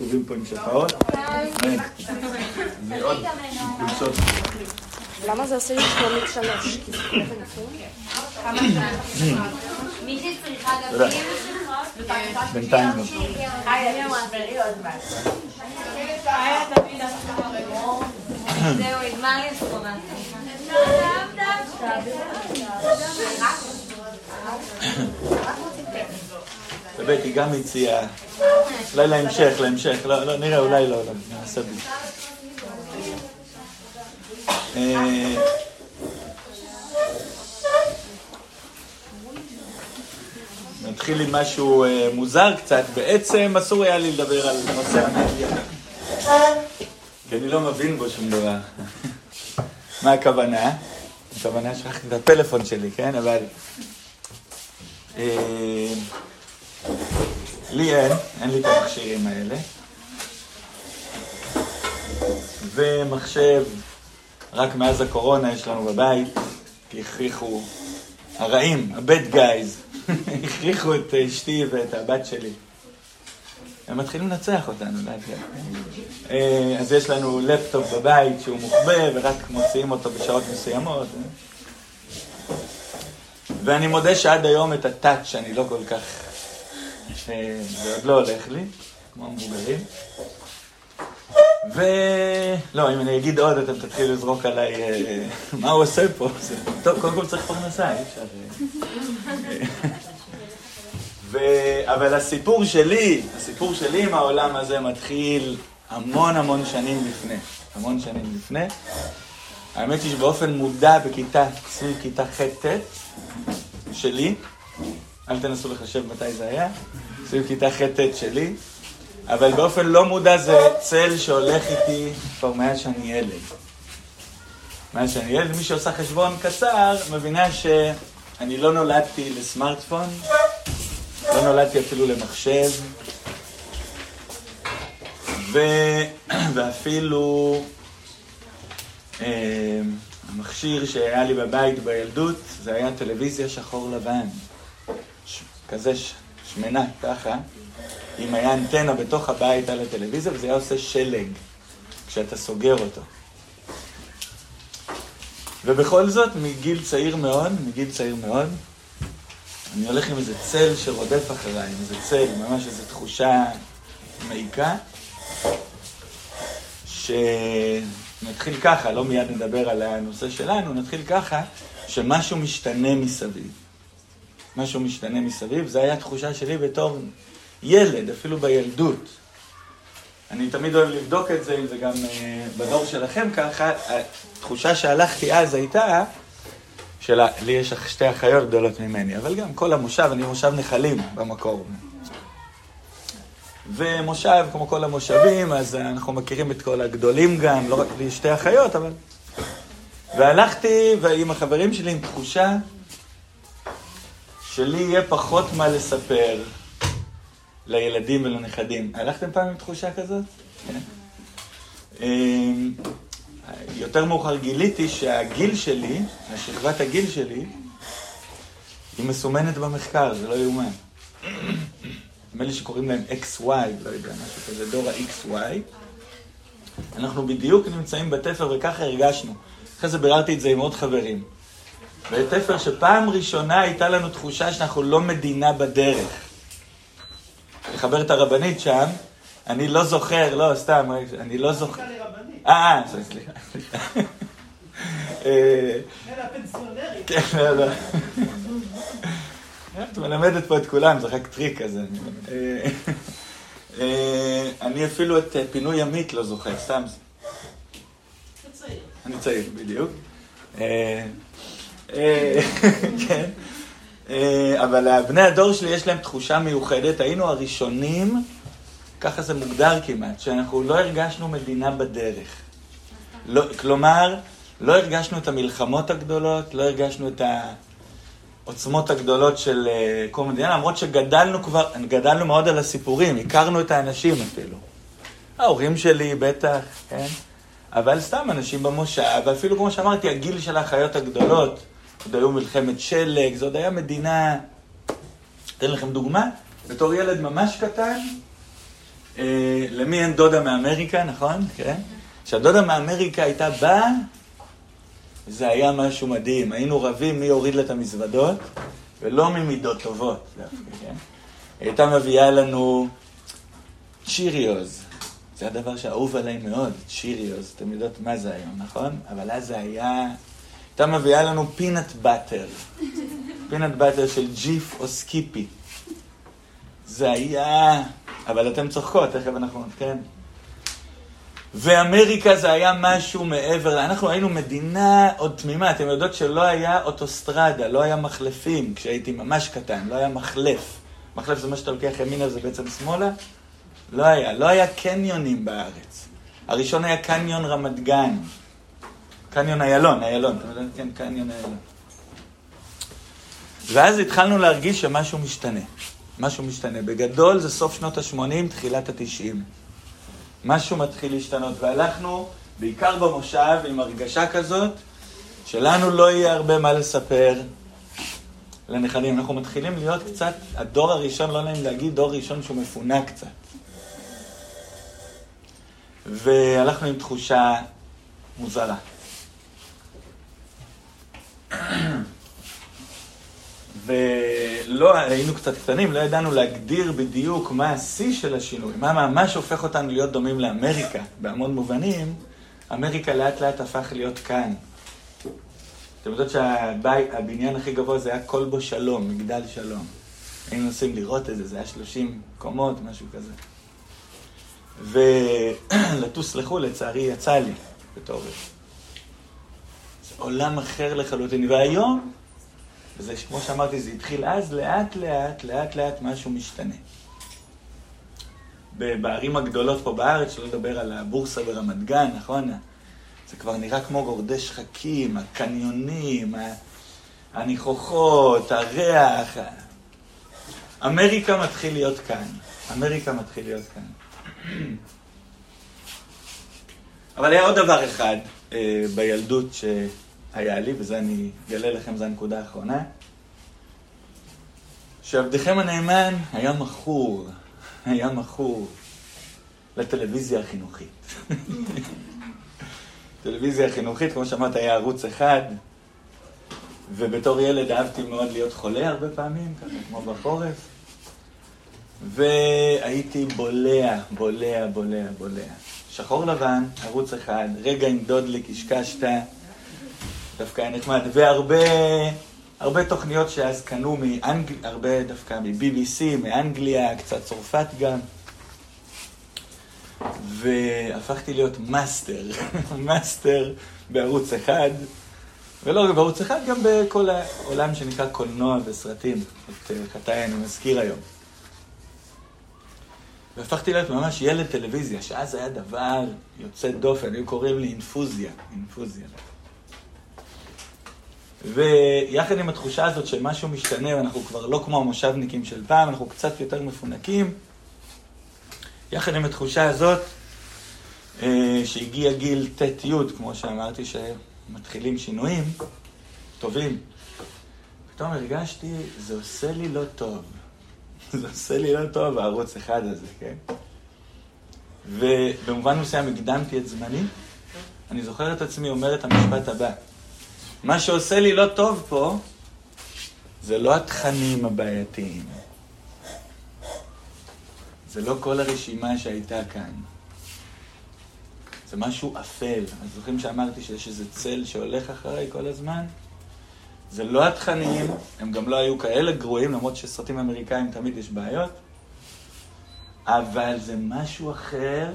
כתובים פה עם שפעות. למה זה עושה לי שלומית שלוש? נכון? בינתיים לא. זהו, נגמר לי הסכומה. ובטי גם הציעה. אולי להמשך, להמשך. לא, לא, נראה, אולי לא, לא. נעשה בלי. אה, נתחיל עם משהו אה, מוזר קצת. בעצם אסור היה לי לדבר על נושא המדיה. כי אני לא מבין בו שום דבר. מה הכוונה? הכוונה שכחתי את הפלאפון שלי, כן? אבל... אה, לי אין, אין לי את המכשירים האלה. ומחשב, רק מאז הקורונה יש לנו בבית, כי הכריחו, הרעים, ה-bad הכריחו את אשתי ואת הבת שלי. הם מתחילים לנצח אותנו, לאט לאט. אה, אז יש לנו לפטופ בבית שהוא מוחבא ורק מוציאים אותו בשעות מסוימות. אה. ואני מודה שעד היום את הטאץ' אני לא כל כך... זה עוד לא הולך לי, כמו המבוגרים. ו... לא, אם אני אגיד עוד, אתם תתחילו לזרוק עליי אה, מה הוא עושה פה. טוב, קודם כל צריך פרנסה, אי אפשר... אה. ו... אבל הסיפור שלי, הסיפור שלי עם העולם הזה מתחיל המון המון שנים לפני. המון שנים לפני. האמת היא שבאופן מודע בכיתה, סביב כיתה ח'-ט' שלי, אל תנסו לחשב מתי זה היה, סביב כיתה ח'-ט' שלי, אבל באופן לא מודע זה צל שהולך איתי כבר מאז שאני ילד. מאז שאני ילד, מי שעושה חשבון קצר, מבינה שאני לא נולדתי לסמארטפון, לא נולדתי אפילו למחשב, ו... ואפילו אה, המכשיר שהיה לי בבית בילדות, זה היה טלוויזיה שחור לבן. כזה. שמנה, ככה, אם היה אנטנה בתוך הבית על הטלוויזיה, וזה היה עושה שלג כשאתה סוגר אותו. ובכל זאת, מגיל צעיר מאוד, מגיל צעיר מאוד, אני הולך עם איזה צל שרודף אחריי, עם איזה צל, ממש איזו תחושה מעיקה, שנתחיל ככה, לא מיד נדבר על הנושא שלנו, נתחיל ככה, שמשהו משתנה מסביב. משהו משתנה מסביב, זו הייתה תחושה שלי בתור ילד, אפילו בילדות. אני תמיד אוהב לבדוק את זה, אם זה גם uh, בדור שלכם ככה, התחושה שהלכתי אז הייתה, שלה, לי יש שתי אחיות גדולות ממני, אבל גם כל המושב, אני מושב נחלים במקור. ומושב, כמו כל המושבים, אז אנחנו מכירים את כל הגדולים גם, לא רק לי שתי אחיות, אבל... והלכתי עם החברים שלי עם תחושה שלי יהיה פחות מה לספר לילדים ולנכדים. הלכתם פעם עם תחושה כזאת? כן. אמ, יותר מאוחר גיליתי שהגיל שלי, השכבת הגיל שלי, היא מסומנת במחקר, זה לא יאומן. נדמה לי שקוראים להם XY, לא יודע, משהו כזה, דור ה-XY. אנחנו בדיוק נמצאים בתפר וככה הרגשנו. אחרי זה ביררתי את זה עם עוד חברים. בתפר שפעם ראשונה הייתה לנו תחושה שאנחנו לא מדינה בדרך. לחבר את הרבנית שם, אני לא זוכר, לא, סתם, אני לא זוכר. אה, אה, סליחה. כן, לא, לא. את מלמדת פה את כולם, זה רק טריק כזה. אני אפילו את פינוי ימית לא זוכר, סתם. אני צעיר, בדיוק. כן. אבל בני הדור שלי יש להם תחושה מיוחדת, היינו הראשונים, ככה זה מוגדר כמעט, שאנחנו לא הרגשנו מדינה בדרך. לא, כלומר, לא הרגשנו את המלחמות הגדולות, לא הרגשנו את העוצמות הגדולות של קום המדינה, למרות שגדלנו כבר, גדלנו מאוד על הסיפורים, הכרנו את האנשים אפילו. ההורים שלי בטח, כן? אבל סתם אנשים במושב, ואפילו כמו שאמרתי, הגיל של האחיות הגדולות, עוד היו מלחמת שלג, זו עוד היה מדינה... אתן לכם דוגמה, בתור ילד ממש קטן, אה, למי אין דודה מאמריקה, נכון? כן. כשהדודה מאמריקה הייתה באה, זה היה משהו מדהים. היינו רבים מי יוריד לה את המזוודות, ולא ממידות טובות דווקא, כן? היא הייתה מביאה לנו Cheerios. זה הדבר שאהוב עליי מאוד, Cheerios. אתם יודעות מה זה היום, נכון? אבל אז זה היה... הייתה מביאה לנו peanut butter. peanut butter של Jif או Skippy. זה היה... אבל אתם צוחקות, תכף אנחנו... כן? ואמריקה זה היה משהו מעבר, אנחנו היינו מדינה עוד תמימה, אתם יודעות שלא היה אוטוסטרדה, לא היה מחלפים כשהייתי ממש קטן, לא היה מחלף. מחלף זה מה שאתה לוקח ימינה וזה בעצם שמאלה? לא היה, לא היה קניונים בארץ. הראשון היה קניון רמת גן. קניון איילון, איילון, אתם יודעים? כן, קניון איילון. ואז התחלנו להרגיש שמשהו משתנה. משהו משתנה. בגדול זה סוף שנות ה-80, תחילת ה-90. משהו מתחיל להשתנות, והלכנו בעיקר במושב עם הרגשה כזאת, שלנו לא יהיה הרבה מה לספר לנכדים. אנחנו מתחילים להיות קצת, הדור הראשון, לא נעים להגיד, דור ראשון שהוא מפונה קצת. והלכנו עם תחושה מוזרה. ולא, היינו קצת קטנים, לא ידענו להגדיר בדיוק מה השיא של השינוי, מה ממש הופך אותנו להיות דומים לאמריקה. בהמון מובנים, אמריקה לאט לאט הפך להיות כאן. אתם יודעות שהבניין הכי גבוה זה היה כלבו שלום, מגדל שלום. היינו נוסעים לראות את זה, זה היה 30 קומות, משהו כזה. ולטוס לחו"ל, לצערי, יצא לי בתור... עולם אחר לחלוטין. והיום, וזה, כמו שאמרתי, זה התחיל אז, לאט לאט, לאט לאט משהו משתנה. בערים הגדולות פה בארץ, שלא לדבר על הבורסה ברמת גן, נכון? זה כבר נראה כמו גורדי שחקים, הקניונים, הניחוחות, הריח. אמריקה מתחיל להיות כאן. אמריקה מתחיל להיות כאן. אבל היה עוד דבר אחד אה, בילדות שהיה לי, וזה אני אגלה לכם, זו הנקודה האחרונה. שעבדכם הנאמן היה מכור, היה מכור לטלוויזיה החינוכית. טלוויזיה החינוכית, כמו שאמרת, היה ערוץ אחד, ובתור ילד אהבתי מאוד להיות חולה הרבה פעמים, ככה כמו בחורף. והייתי בולע, בולע, בולע, בולע. שחור לבן, ערוץ אחד, רגע עם דודלי קשקשתא, דווקא היה נחמד, והרבה הרבה תוכניות שאז קנו מאנגליה, הרבה דווקא מ-BBC, מאנגליה, קצת צרפת גם. והפכתי להיות מאסטר, מאסטר בערוץ אחד, ולא רק בערוץ אחד, גם בכל העולם שנקרא קולנוע וסרטים, את חטאי אני מזכיר היום. והפכתי להיות ממש ילד טלוויזיה, שאז היה דבר יוצא דופן, היו קוראים לי אינפוזיה, אינפוזיה. ויחד עם התחושה הזאת שמשהו משתנה ואנחנו כבר לא כמו המושבניקים של פעם, אנחנו קצת יותר מפונקים, יחד עם התחושה הזאת, אה, שהגיע גיל ט'-י', כמו שאמרתי, שמתחילים שינויים טובים, פתאום הרגשתי, זה עושה לי לא טוב. זה עושה לי לא טוב, הערוץ אחד הזה, כן? ובמובן מסוים הקדמתי את זמני. אני זוכר את עצמי אומר את המשפט הבא: מה שעושה לי לא טוב פה, זה לא התכנים הבעייתיים. זה לא כל הרשימה שהייתה כאן. זה משהו אפל. אז זוכרים שאמרתי שיש איזה צל שהולך אחריי כל הזמן? זה לא התכנים, הם גם לא היו כאלה גרועים, למרות שסרטים אמריקאים תמיד יש בעיות, אבל זה משהו אחר,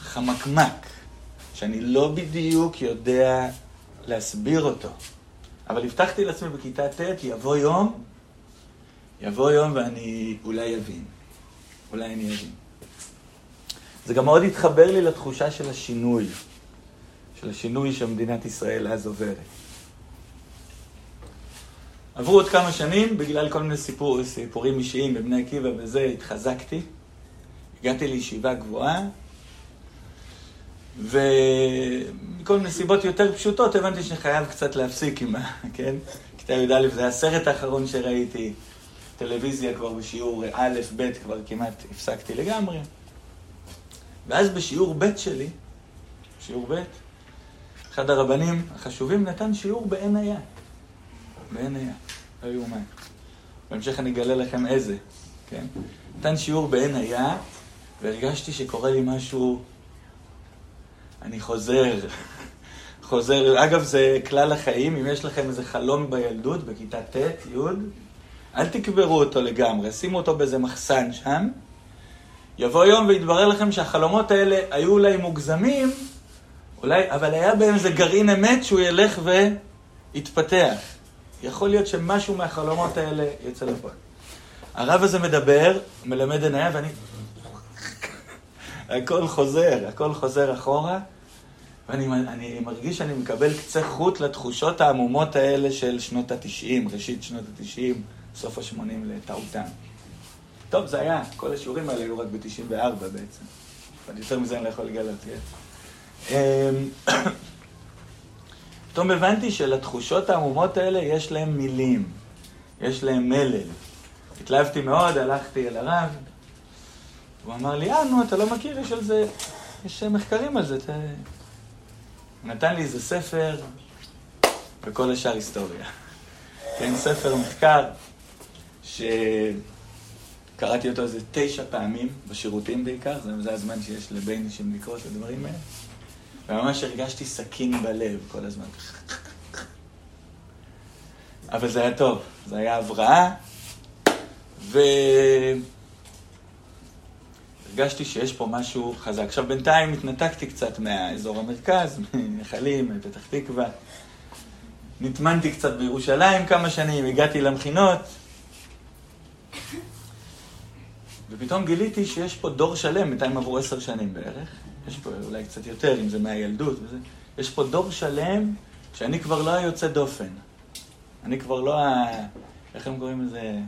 חמקמק, שאני לא בדיוק יודע להסביר אותו. אבל הבטחתי לעצמי בכיתה ט', יבוא יום, יבוא יום ואני אולי אבין. אולי אני אבין. זה גם מאוד התחבר לי לתחושה של השינוי, של השינוי שמדינת ישראל אז עוברת. עברו עוד כמה שנים, בגלל כל מיני סיפור, סיפורים אישיים בבני עקיבא וזה, התחזקתי. הגעתי לישיבה גבוהה, ומכל מיני סיבות יותר פשוטות הבנתי שאני חייב קצת להפסיק עם ה... כן? כיתה י"א זה הסרט האחרון שראיתי, טלוויזיה כבר בשיעור א', ב', כבר כמעט הפסקתי לגמרי. ואז בשיעור ב' שלי, שיעור ב', אחד הרבנים החשובים נתן שיעור בעין היה. בעין היה. לא יאומן. בהמשך אני אגלה לכם איזה, כן? נתן שיעור בעין היה, והרגשתי שקורה לי משהו... אני חוזר, חוזר. אגב, זה כלל החיים, אם יש לכם איזה חלום בילדות, בכיתה ט', י', אל תקברו אותו לגמרי, שימו אותו באיזה מחסן שם. יבוא יום ויתברר לכם שהחלומות האלה היו אולי מוגזמים, אולי, אבל היה בהם איזה גרעין אמת שהוא ילך ויתפתח. יכול להיות שמשהו מהחלומות האלה יצא לפועל. הרב הזה מדבר, מלמד עיניה, ואני... הכל חוזר, הכל חוזר אחורה, ואני אני מרגיש שאני מקבל קצה חוט לתחושות העמומות האלה של שנות התשעים, ראשית שנות התשעים, סוף השמונים לטעותם. טוב, זה היה, כל השיעורים האלה היו רק ב-94 בעצם. אבל יותר מזה אני לא יכול לגלות, כן? אמ, פתאום הבנתי שלתחושות העמומות האלה יש להם מילים, יש להם מלל. התלהבתי מאוד, הלכתי אל הרב, הוא אמר לי, אה, נו, אתה לא מכיר, יש על זה, יש מחקרים על זה. אתה... נתן לי איזה ספר, וכל השאר היסטוריה. כן, ספר מחקר, שקראתי אותו איזה תשע פעמים, בשירותים בעיקר, זה, זה הזמן שיש לביינישים לקרוא את הדברים האלה. וממש הרגשתי סכין בלב כל הזמן. אבל זה היה טוב, זה היה הבראה, והרגשתי שיש פה משהו חזק. עכשיו, בינתיים התנתקתי קצת מהאזור המרכז, מנחלים, מפתח תקווה. נטמנתי קצת בירושלים כמה שנים, הגעתי למכינות, ופתאום גיליתי שיש פה דור שלם, בינתיים עברו עשר שנים בערך, יש פה אולי קצת יותר, אם זה מהילדות וזה, יש פה דור שלם שאני כבר לא היוצא דופן. אני כבר לא ה... איך הם קוראים לזה?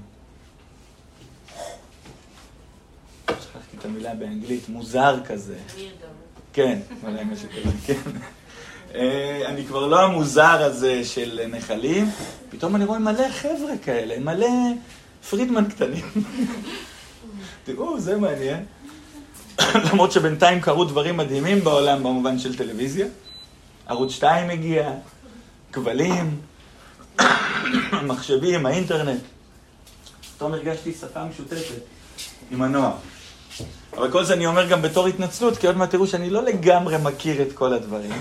שכחתי את המילה באנגלית, מוזר כזה. כן, אולי משהו כזה, כן. אה, אני כבר לא המוזר הזה של נחלים, פתאום אני רואה מלא חבר'ה כאלה, מלא פרידמן קטנים. תראו, זה מעניין. למרות שבינתיים קרו דברים מדהימים בעולם במובן של טלוויזיה. ערוץ 2 הגיע, כבלים, מחשבים, האינטרנט. פתאום הרגשתי שפה משותפת עם הנוער. אבל כל זה אני אומר גם בתור התנצלות, כי עוד מעט תראו שאני לא לגמרי מכיר את כל הדברים.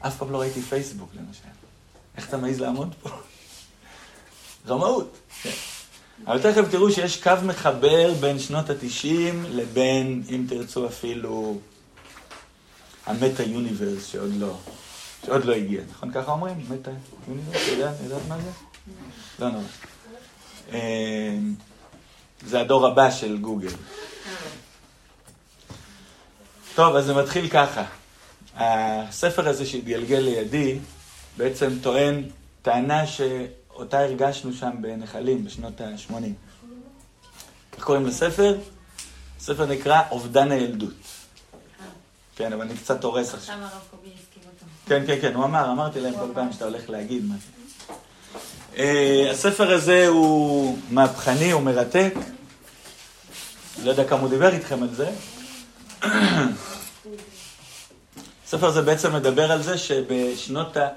אף פעם לא ראיתי פייסבוק, למשל. איך אתה מעז לעמוד פה? רמאות. אבל תכף תראו שיש קו מחבר בין שנות התשעים לבין, אם תרצו אפילו, המטה יוניברס שעוד לא, שעוד לא הגיע. נכון ככה אומרים? מטה יוניברס? אתה יודע? מה זה? לא נורא. אמ, זה הדור הבא של גוגל. טוב, אז זה מתחיל ככה. הספר הזה שהתגלגל לידי בעצם טוען טענה ש... אותה הרגשנו שם בנחלים בשנות ה-80. איך קוראים לספר? הספר נקרא אובדן הילדות. כן, אבל אני קצת הורס עכשיו. עכשיו הרב קובי הזכיר אותו. כן, כן, כן, הוא אמר, אמרתי להם כל פעם שאתה הולך להגיד משהו. Uh, הספר הזה הוא מהפכני, הוא מרתק. לא יודע כמה הוא דיבר איתכם על זה. הספר הזה בעצם מדבר על זה שבשנות ה...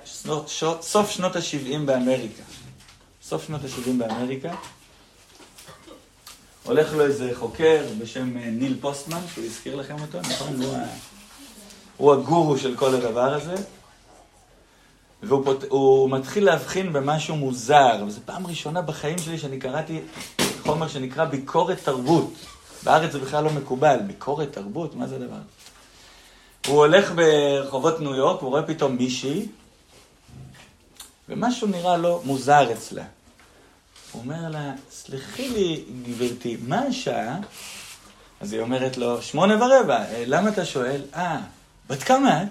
סוף שנות ה-70 באמריקה, סוף שנות ה-70 באמריקה. הולך לו איזה חוקר בשם אה, ניל פוסטמן, שהוא הזכיר לכם אותו, נכון? הוא, הוא הגורו של כל הדבר הזה. והוא פות... מתחיל להבחין במשהו מוזר, וזו פעם ראשונה בחיים שלי שאני קראתי חומר שנקרא ביקורת תרבות. בארץ זה בכלל לא מקובל, ביקורת תרבות, מה זה הדבר? הוא הולך ברחובות ניו יורק, הוא רואה פתאום מישהי, ומשהו נראה לו מוזר אצלה. הוא אומר לה, סלחי לי, גברתי, מה השעה? אז היא אומרת לו, שמונה ורבע. אה, למה אתה שואל? אה, בת כמה את?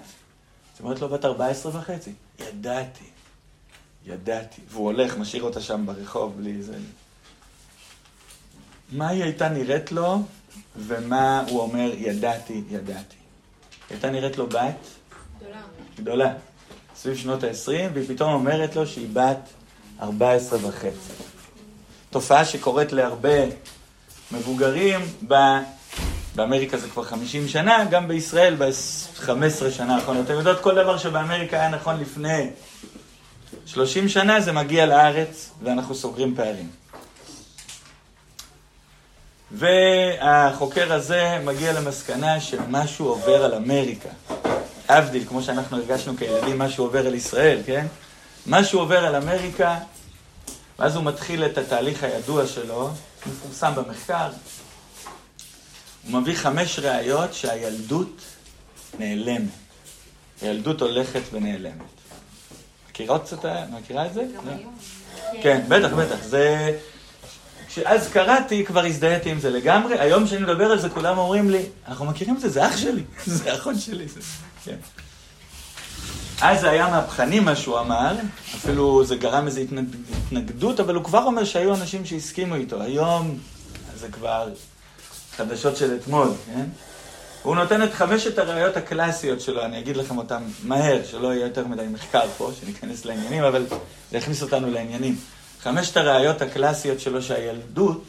היא אומרת לו, בת ארבע עשרה וחצי. ידעתי, ידעתי. והוא הולך, משאיר אותה שם ברחוב בלי זה. מה היא הייתה נראית לו, ומה הוא אומר, ידעתי, ידעתי. היא הייתה נראית לו בת? גדולה. גדולה. סביב שנות ה-20, והיא פתאום אומרת לו שהיא בת 14 וחצי. תופעה שקורית להרבה מבוגרים באמריקה זה כבר 50 שנה, גם בישראל ב-15 שנה האחרונות. אתם יודעות, כל דבר שבאמריקה היה נכון לפני 30 שנה, זה מגיע לארץ ואנחנו סוגרים פערים. והחוקר הזה מגיע למסקנה שמשהו עובר על אמריקה. להבדיל, כמו שאנחנו הרגשנו כילדים, משהו עובר על ישראל, כן? משהו עובר על אמריקה, ואז הוא מתחיל את התהליך הידוע שלו, מפורסם במחקר. הוא מביא חמש ראיות שהילדות נעלמת. הילדות הולכת ונעלמת. מכירה קצת, מכירה את זה? לא. כן, בטח, בטח. זה... כשאז קראתי, כבר הזדהיתי עם זה לגמרי. היום כשאני מדבר על זה, כולם אומרים לי, אנחנו מכירים את זה, זה אח שלי, זה אחות שלי. כן. אז זה היה מהפכני מה שהוא אמר, אפילו זה גרם איזו התנגדות, אבל הוא כבר אומר שהיו אנשים שהסכימו איתו. היום זה כבר חדשות של אתמול, כן? הוא נותן את חמשת הראיות הקלאסיות שלו, אני אגיד לכם אותן מהר, שלא יהיה יותר מדי מחקר פה, שניכנס לעניינים, אבל זה יכניס אותנו לעניינים. חמשת הראיות הקלאסיות שלו שהילדות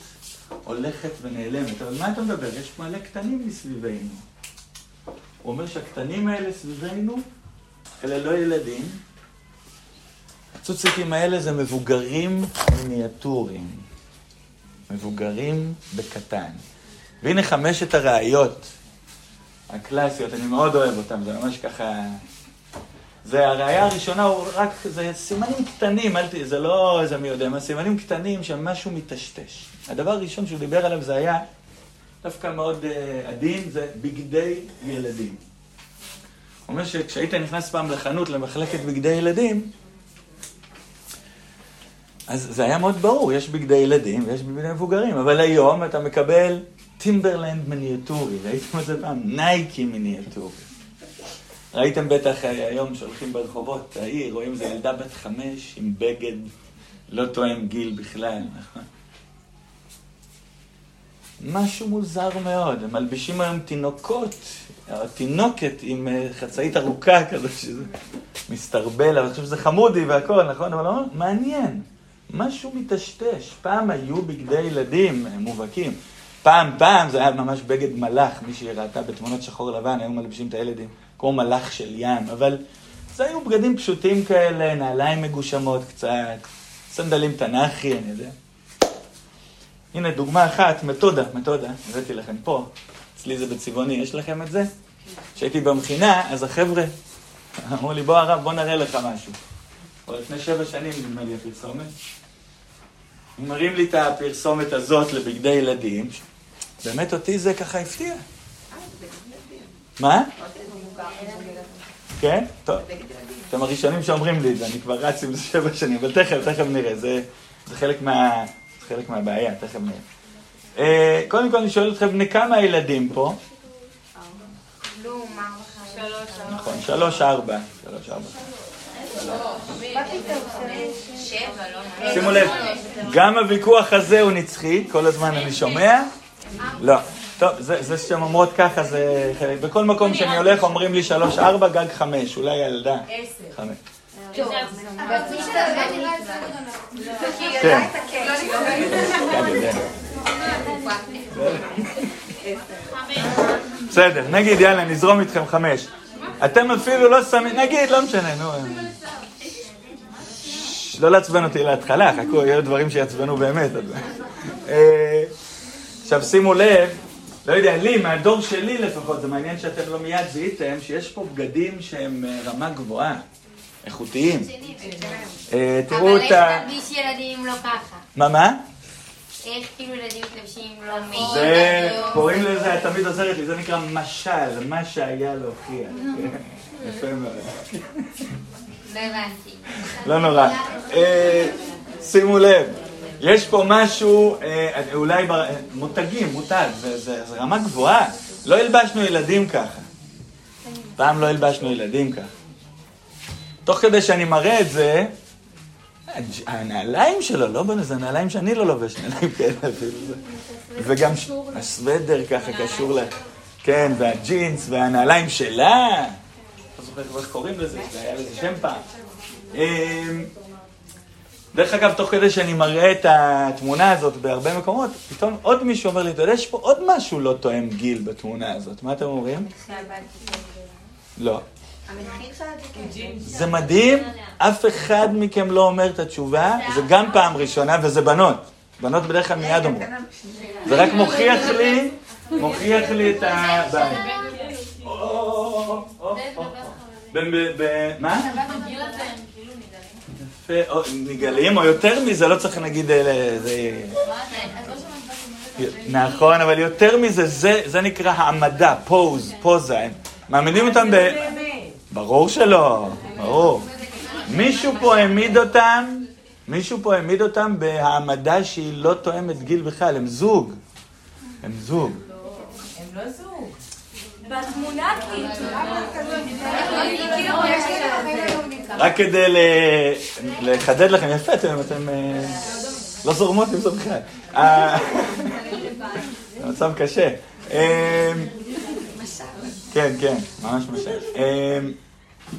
הולכת ונעלמת. אבל מה אתה מדבר? יש מלא קטנים מסביבנו. הוא אומר שהקטנים האלה סביבנו, אלה לא ילדים. הצוציקים האלה זה מבוגרים מיניאטורים. מבוגרים בקטן. והנה חמשת הראיות הקלאסיות, אני מאוד אוהב אותן, זה ממש ככה... זה הראייה הראשונה, הוא רק, זה סימנים קטנים, אל ת... זה לא איזה מי יודע מה, סימנים קטנים שמשהו מטשטש. הדבר הראשון שהוא דיבר עליו זה היה דווקא מאוד uh, עדין, זה בגדי ילדים. הוא אומר שכשהיית נכנס פעם לחנות למחלקת בגדי ילדים, אז זה היה מאוד ברור, יש בגדי ילדים ויש בגדי מבוגרים, אבל היום אתה מקבל טימברלנד מיניאטורי, ראיתם את זה פעם? נייקי מיניאטורי. ראיתם בטח אה, היום שהולכים ברחובות העיר, רואים איזה ילדה בת חמש עם בגד לא תואם גיל בכלל, נכון? משהו מוזר מאוד, הם מלבישים היום תינוקות, תינוקת עם אה, חצאית ארוכה כזו, שזה מסתרבל, אבל אני חושב שזה חמודי והכל, נכון? אבל לא, מעניין, משהו מטשטש. פעם היו בגדי ילדים אה, מובהקים. פעם, פעם זה היה ממש בגד מלאך, מי שראתה בתמונות שחור לבן, היו מלבישים את הילדים, כמו מלאך של ים, אבל זה היו בגדים פשוטים כאלה, נעליים מגושמות קצת, סנדלים תנ"כי, אני יודע. הנה דוגמה אחת, מתודה, מתודה, הבאתי לכם פה, אצלי זה בצבעוני, יש לכם את זה? כשהייתי במכינה, אז החבר'ה אמרו לי, בוא הרב, בוא נראה לך משהו. כבר לפני שבע שנים נדמה לי הפרסומת. הם מראים לי את הפרסומת הזאת לבגדי ילדים, באמת אותי זה ככה הפתיע. מה? כן? טוב. אתם הראשונים שאומרים לי את זה, אני כבר רץ עם זה שבע שנים, אבל תכף, תכף נראה, זה, זה חלק, מה, חלק מהבעיה, תכף נראה. Uh, קודם כל אני שואל אתכם, בני כמה ילדים פה? נכון, שלוש, ארבע. שלוש, ארבע. שימו לב, גם הוויכוח הזה הוא נצחי, כל הזמן אני שומע. לא. טוב, זה, זה שהן אומרות ככה, זה חלק. בכל מקום שאני הולך אומרים לי שלוש, ארבע, גג חמש. אולי הילדה. עשר. חמש. כן. בסדר, נגיד, יאללה, נזרום איתכם חמש. אתם אפילו לא שמים, נגיד, לא משנה, נו. לא לעצבן אותי להתחלה, חכו, יהיו דברים שיעצבנו באמת. עכשיו שימו לב, לא יודע, לי, מהדור שלי לפחות, זה מעניין שאתם לא מיד זיהיתם, שיש פה בגדים שהם רמה גבוהה, איכותיים. תראו את ה... אבל איך תלביש ילדים לא ככה? מה, מה? איך כאילו ילדים מתלבשים לא מי... זה, קוראים לזה, את תמיד עוזרת לי, זה נקרא משל, מה שהיה להוכיח. יפה מאוד. לא הבנתי. לא נורא. שימו לב, יש פה משהו, אולי מותגים, מותג, זה רמה גבוהה. לא הלבשנו ילדים ככה. פעם לא הלבשנו ילדים ככה. תוך כדי שאני מראה את זה, הנעליים שלו, לא בנו, זה נעליים שאני לא לובש, נעליים כאלה אפילו. וגם הסוודר ככה קשור ל... כן, והג'ינס, והנעליים שלה. לא זוכר איך קוראים לזה, היה לזה שם פעם. דרך אגב, תוך כדי שאני מראה את התמונה הזאת בהרבה מקומות, פתאום עוד מישהו אומר לי, אתה יודע, יש פה עוד משהו לא תואם גיל בתמונה הזאת. מה אתם אומרים? לא. זה מדהים, אף אחד מכם לא אומר את התשובה, זה גם פעם ראשונה, וזה בנות. בנות בדרך כלל מיד אומרות. זה רק מוכיח לי, מוכיח לי את הבעיה. מה? נגלים. או, יותר מזה, לא צריך להגיד... אה, זה... נכון, אבל יותר מזה, זה, נקרא העמדה, פוז, פוזה. מעמידים אותם ב... ברור שלא, ברור. מישהו פה העמיד אותם, מישהו פה העמיד אותם בהעמדה שהיא לא תואמת גיל בכלל, הם זוג. הם זוג. הם לא זוג. בתמונה כאילו. רק כדי לחדד לכם, יפה, אתם, אתם אה, לא זורמות עם זה בכלל. אה, זה מצב קשה. אה, כן, כן, ממש משל.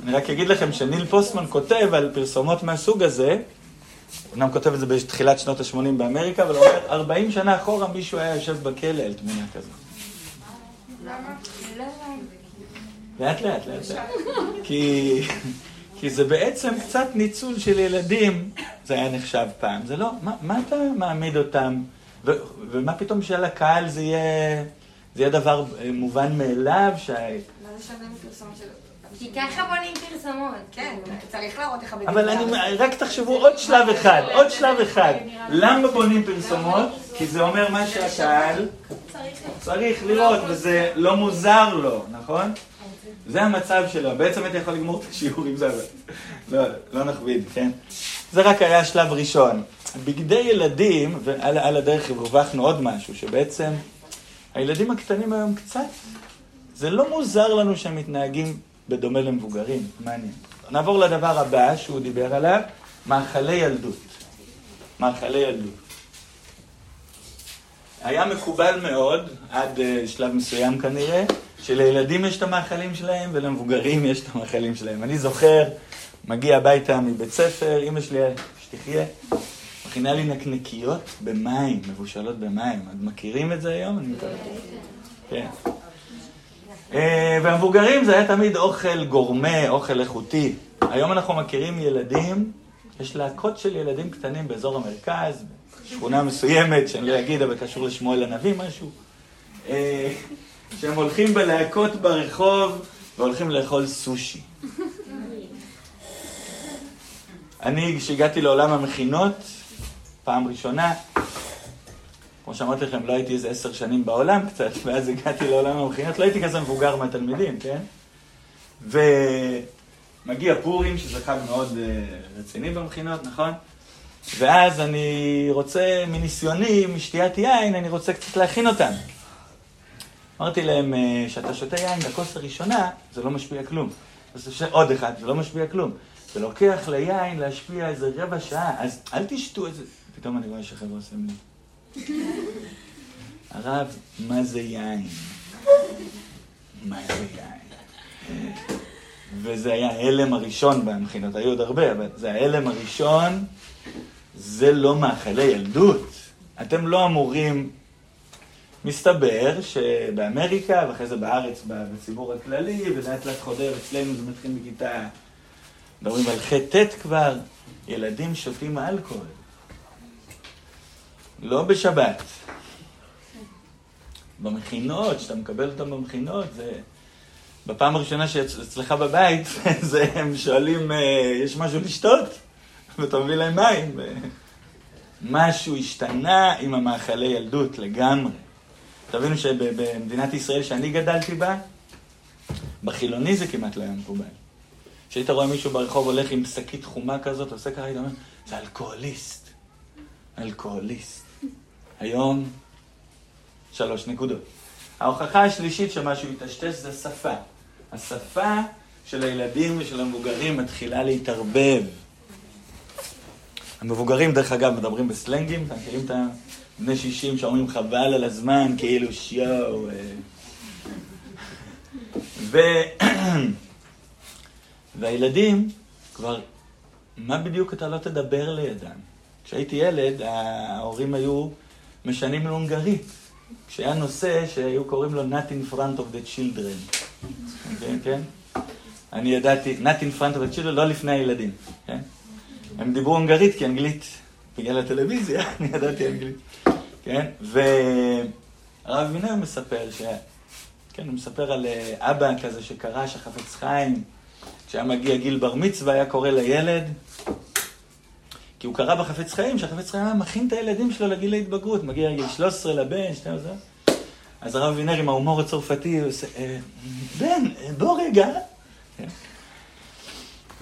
אני רק אגיד לכם שניל פוסטמן כותב על פרסומות מהסוג הזה, אומנם כותב את זה בתחילת שנות ה-80 באמריקה, אבל הוא אומר, 40 שנה אחורה מישהו היה יושב בכלא על תמונה כזאת. לאט לאט, לאט. כי, כי זה בעצם קצת ניצול של ילדים, זה היה נחשב פעם. זה לא, מה, מה אתה מעמיד אותם? ו, ומה פתאום שעל הקהל זה יהיה, זה יהיה דבר אה, מובן מאליו? שה... מה זה שונה מפרסומת של... כי ככה בונים פרסומות. כן, צריך להראות איך הבגד אבל אני, רק תחשבו עוד שלב אחד, עוד שלב אחד. למה בונים פרסומות? כי זה אומר מה שהקהל צריך לראות, וזה לא מוזר לו, נכון? זה המצב שלו. בעצם הייתי יכול לגמור את השיעור עם זה, אבל לא, לא נכביד, כן? זה רק היה שלב ראשון. בגדי ילדים, ועל על הדרך הרווחנו עוד משהו, שבעצם הילדים הקטנים היום קצת, זה לא מוזר לנו שהם מתנהגים בדומה למבוגרים, מעניין. נעבור לדבר הבא שהוא דיבר עליו, מאכלי ילדות. מאכלי ילדות. היה מקובל מאוד, עד אה, שלב מסוים כנראה, שלילדים יש את המאכלים שלהם ולמבוגרים יש את המאכלים שלהם. אני זוכר, מגיע הביתה מבית ספר, אמא שלי, שתחיה, מכינה לי נקניקיות במים, מבושלות במים. את מכירים את זה היום? אני מקווה. כן. אה, והמבוגרים זה היה תמיד אוכל גורמה, אוכל איכותי. היום אנחנו מכירים ילדים, יש להקות של ילדים קטנים באזור המרכז, שכונה מסוימת, שאני לא אגיד, אבל קשור לשמואל הנביא משהו, אה, שהם הולכים בלהקות ברחוב והולכים לאכול סושי. אני, כשהגעתי לעולם המכינות, פעם ראשונה, כמו שאמרתי לכם, לא הייתי איזה עשר שנים בעולם קצת, ואז הגעתי לעולם המכינות, לא הייתי כזה מבוגר מהתלמידים, כן? ומגיע פורים, שזה חג מאוד אה, רציני במכינות, נכון? ואז אני רוצה, מניסיוני, משתיית יין, אני רוצה קצת להכין אותם. אמרתי להם, אה, כשאתה שותה יין בכוס הראשונה, זה לא משפיע כלום. אז יש עוד אחד, זה לא משפיע כלום. זה לוקח ליין להשפיע איזה רבע שעה, אז אל תשתו איזה... פתאום אני רואה שחבר'ה עושים לי. הרב, מה זה יין? מה זה יין? וזה היה ההלם הראשון במכינות, היו עוד הרבה, אבל זה ההלם הראשון, זה לא מאכלי ילדות. אתם לא אמורים... מסתבר שבאמריקה, ואחרי זה בארץ, בציבור הכללי, ולאט לאט חודר אצלנו, זה מתחיל מכיתה... מדברים על ח'-ט' כבר, ילדים שותים אלכוהול. לא בשבת. במכינות, שאתה מקבל אותם במכינות, זה... בפעם הראשונה שאצלך בבית, זה הם שואלים, אה, יש משהו לשתות? ואתה מביא להם מים. משהו השתנה עם המאכלי ילדות לגמרי. תבינו שבמדינת ישראל שאני גדלתי בה, בחילוני זה כמעט לא היה מקובל. כשהיית רואה מישהו ברחוב הולך עם שקית חומה כזאת, עושה ככה, היית אומר, זה אלכוהוליסט. אלכוהוליסט. היום, שלוש נקודות. ההוכחה השלישית שמשהו יטשטש זה שפה. השפה של הילדים ושל המבוגרים מתחילה להתערבב. המבוגרים, דרך אגב, מדברים בסלנגים, אתם מכירים את הבני 60 שאומרים חבל על הזמן, כאילו שיואו. ו... והילדים כבר מה בדיוק אתה לא תדבר לידם? כשהייתי ילד, ההורים היו משנים להונגרית. כשהיה נושא שהיו קוראים לו Not in front of the children. כן, כן? אני ידעתי, Not in front of the children, לא לפני הילדים. כן? הם דיברו הונגרית כי אנגלית, בגלל הטלוויזיה, אני ידעתי אנגלית. כן? והרב וינר מספר ש... כן, הוא מספר על אה, אבא כזה שקרא שחפץ חיים, כשהיה מגיע גיל בר מצווה, היה קורא לילד, כי הוא קרא בחפץ חיים, שהחפץ חיים היה מכין את הילדים שלו לגיל ההתבגרות, מגיע גיל 13 לבן, 12, אז הרב וינר עם ההומור הצרפתי, הוא עושה, אה, בן, בוא רגע.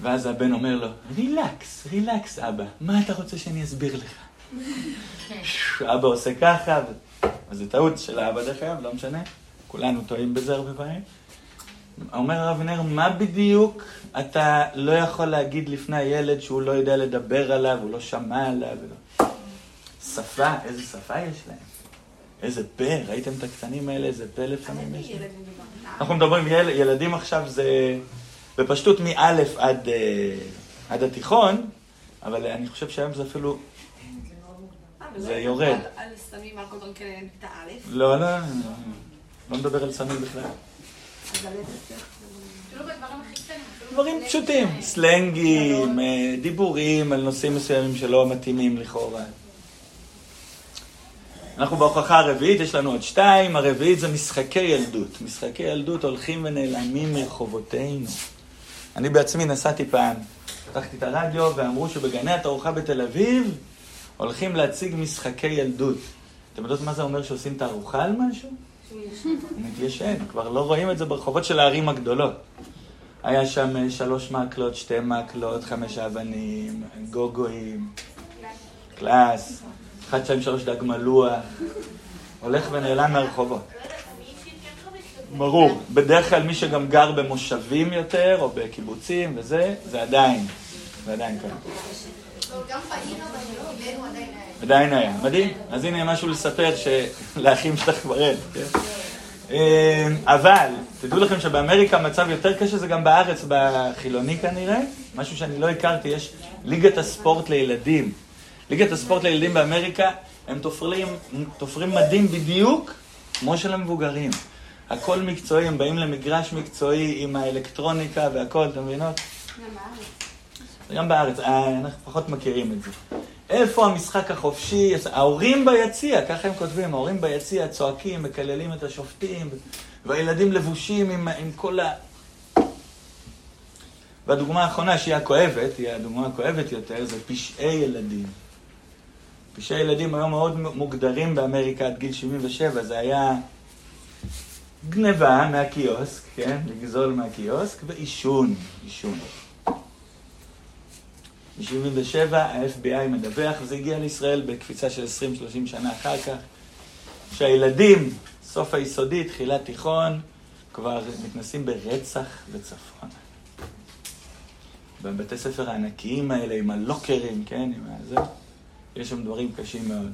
ואז הבן אומר לו, רילקס, רילקס אבא, מה אתה רוצה שאני אסביר לך? אבא עושה ככה, וזו טעות של האבא דרך אגב, לא משנה, כולנו טועים בזה הרבה פעמים. אומר הרב נר, מה בדיוק אתה לא יכול להגיד לפני הילד שהוא לא יודע לדבר עליו, הוא לא שמע עליו? שפה, איזה שפה יש להם? איזה פה, ראיתם את הקטנים האלה, איזה פה לפעמים יש להם? אנחנו מדברים, יל, ילדים עכשיו זה בפשטות מא' עד, אה, עד התיכון, אבל אני חושב שהיום זה אפילו, זה יורד. על סמים, על כל דברים כאלה, בכיתה א'? לא, לא, לא מדבר על סמים בכלל. דברים פשוטים, סלנגים, אה, דיבורים על נושאים מסוימים שלא מתאימים לכאורה. אנחנו בהוכחה הרביעית, יש לנו עוד שתיים, הרביעית זה משחקי ילדות. משחקי ילדות הולכים ונעלמים מרחובותינו. אני בעצמי נסעתי פעם, פתחתי את הרדיו ואמרו שבגני התערוכה בתל אביב הולכים להציג משחקי ילדות. אתם יודעות מה זה אומר שעושים תערוכה על משהו? מתיישן, כבר לא רואים את זה ברחובות של הערים הגדולות. היה שם אה, שלוש מקלות, שתי מקלות, חמש אבנים, גוגואים, קלאס, אחד, שתיים, שלוש דג מלוח, הולך ונעלם מהרחובות. ברור, בדרך כלל מי שגם גר במושבים יותר, או בקיבוצים וזה, זה עדיין, זה עדיין אבל עדיין היה. מדהים. אז הנה משהו לספר לאחים שלך כבר אין, כן? אמ, אבל, תדעו לכם שבאמריקה המצב יותר קשה, זה גם בארץ, בחילוני כנראה, משהו שאני לא הכרתי, יש ליגת הספורט לילדים. ליגת הספורט לילדים באמריקה, הם תופרים, תופרים מדים בדיוק כמו של המבוגרים. הכל מקצועי, הם באים למגרש מקצועי עם האלקטרוניקה והכל, אתם מבינות? גם בארץ. גם בארץ, אה, אנחנו פחות מכירים את זה. איפה המשחק החופשי? ההורים ביציע, ככה הם כותבים, ההורים ביציע צועקים, מקללים את השופטים, והילדים לבושים עם, עם כל ה... והדוגמה האחרונה, שהיא הכואבת, היא הדוגמה הכואבת יותר, זה פשעי ילדים. פשעי ילדים היום מאוד מוגדרים באמריקה עד גיל 77, זה היה גניבה מהקיוסק, כן? לגזול מהקיוסק, ועישון, עישון. ב-77' ה-FBI מדווח, וזה הגיע לישראל בקפיצה של 20-30 שנה אחר כך, שהילדים, סוף היסודי, תחילת תיכון, כבר מתנסים ברצח בצפון. בבתי ספר הענקיים האלה, עם הלוקרים, כן, עם הזה, יש שם דברים קשים מאוד.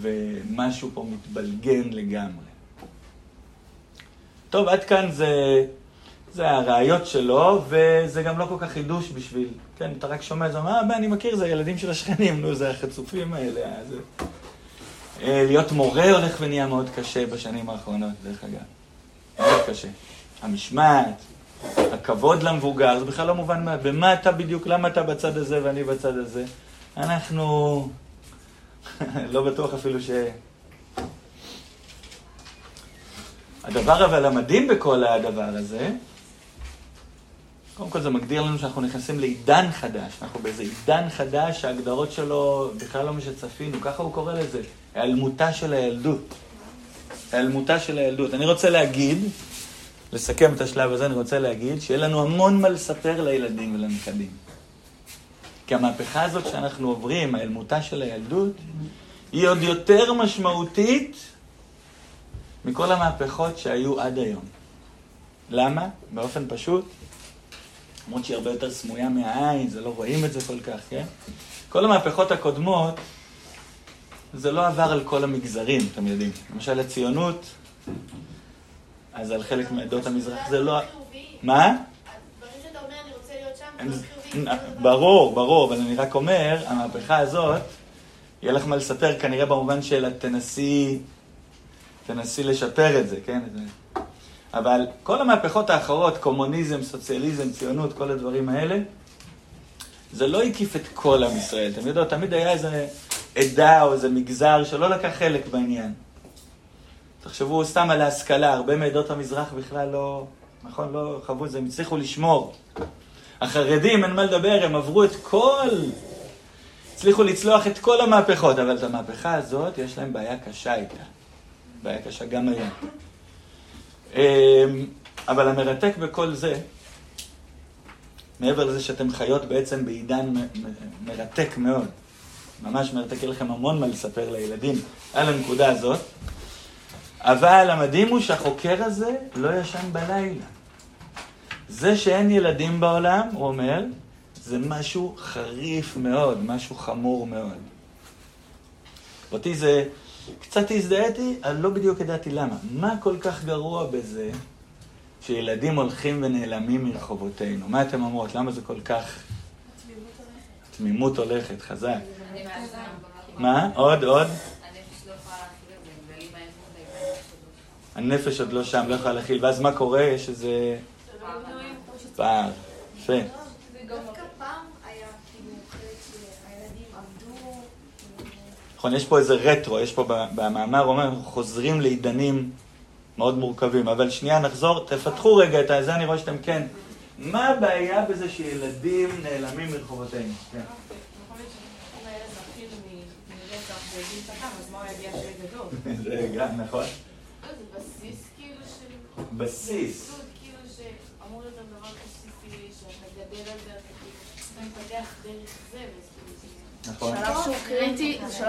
ומשהו פה מתבלגן לגמרי. טוב, עד כאן זה זה הראיות שלו, וזה גם לא כל כך חידוש בשביל, כן, אתה רק שומע את זה, מה, אני מכיר, זה הילדים של השכנים, נו, זה החצופים האלה. זה... אה, להיות מורה הולך ונהיה מאוד קשה בשנים האחרונות, דרך אגב. מאוד קשה. המשמעת, הכבוד למבוגר, זה בכלל לא מובן מה, ומה אתה בדיוק, למה אתה בצד הזה ואני בצד הזה? אנחנו... לא בטוח אפילו ש... הדבר אבל המדהים בכל הדבר הזה, קודם כל זה מגדיר לנו שאנחנו נכנסים לעידן חדש, אנחנו באיזה עידן חדש שההגדרות שלו בכלל לא מה שצפינו, ככה הוא קורא לזה, היעלמותה של הילדות. היעלמותה של הילדות. אני רוצה להגיד, לסכם את השלב הזה, אני רוצה להגיד שיהיה לנו המון מה לספר לילדים ולנכדים. כי המהפכה הזאת שאנחנו עוברים, היעלמותה של הילדות, היא עוד יותר משמעותית מכל המהפכות שהיו עד היום. למה? באופן פשוט, למרות שהיא הרבה יותר סמויה מהעין, זה לא רואים את זה כל כך, כן? כל המהפכות הקודמות, זה לא עבר על כל המגזרים, אתם יודעים. למשל הציונות, אז על חלק מעדות המזרח, זה לא... מה? ברור, ברור, אבל אני רק אומר, המהפכה הזאת, יהיה לך מה לספר כנראה במובן של תנסי, תנסי לשפר את זה, כן? אבל כל המהפכות האחרות, קומוניזם, סוציאליזם, ציונות, כל הדברים האלה, זה לא הקיף את כל עם ישראל. אתם יודעים, תמיד היה איזה עדה או איזה מגזר שלא לקח חלק בעניין. תחשבו סתם על ההשכלה, הרבה מעדות המזרח בכלל לא, נכון, לא חוו את זה, הם הצליחו לשמור. החרדים, אין מה לדבר, הם עברו את כל, הצליחו לצלוח את כל המהפכות, אבל את המהפכה הזאת, יש להם בעיה קשה איתה. בעיה קשה גם היום. אמ, אבל המרתק בכל זה, מעבר לזה שאתם חיות בעצם בעידן מרתק מאוד, ממש מרתק, יהיה לכם המון מה לספר לילדים על הנקודה הזאת, אבל המדהים הוא שהחוקר הזה לא ישן בלילה. זה שאין ילדים בעולם, הוא אומר, זה משהו חריף מאוד, משהו חמור מאוד. אותי זה, קצת הזדהיתי, אבל לא בדיוק ידעתי למה. מה כל כך גרוע בזה שילדים הולכים ונעלמים מרחובותינו? מה אתם אומרות? למה זה כל כך... תמימות הולכת, חזק. מה? עוד, עוד? הנפש עוד לא שם, לא יכולה להכיל, ואז מה קורה? יש איזה פער. יפה. נכון, יש פה איזה רטרו, יש פה במאמר, אומר, אנחנו חוזרים לעידנים מאוד מורכבים. אבל שנייה, נחזור, תפתחו רגע את זה, אני רואה שאתם כן. מה הבעיה בזה שילדים נעלמים מרחובותינו? כן. זה גם, נכון. בסיס. כאילו שאמור להיות דבר בסיסי, שאתה גדל על זה, אתה מתפתח דרך זה, נכון.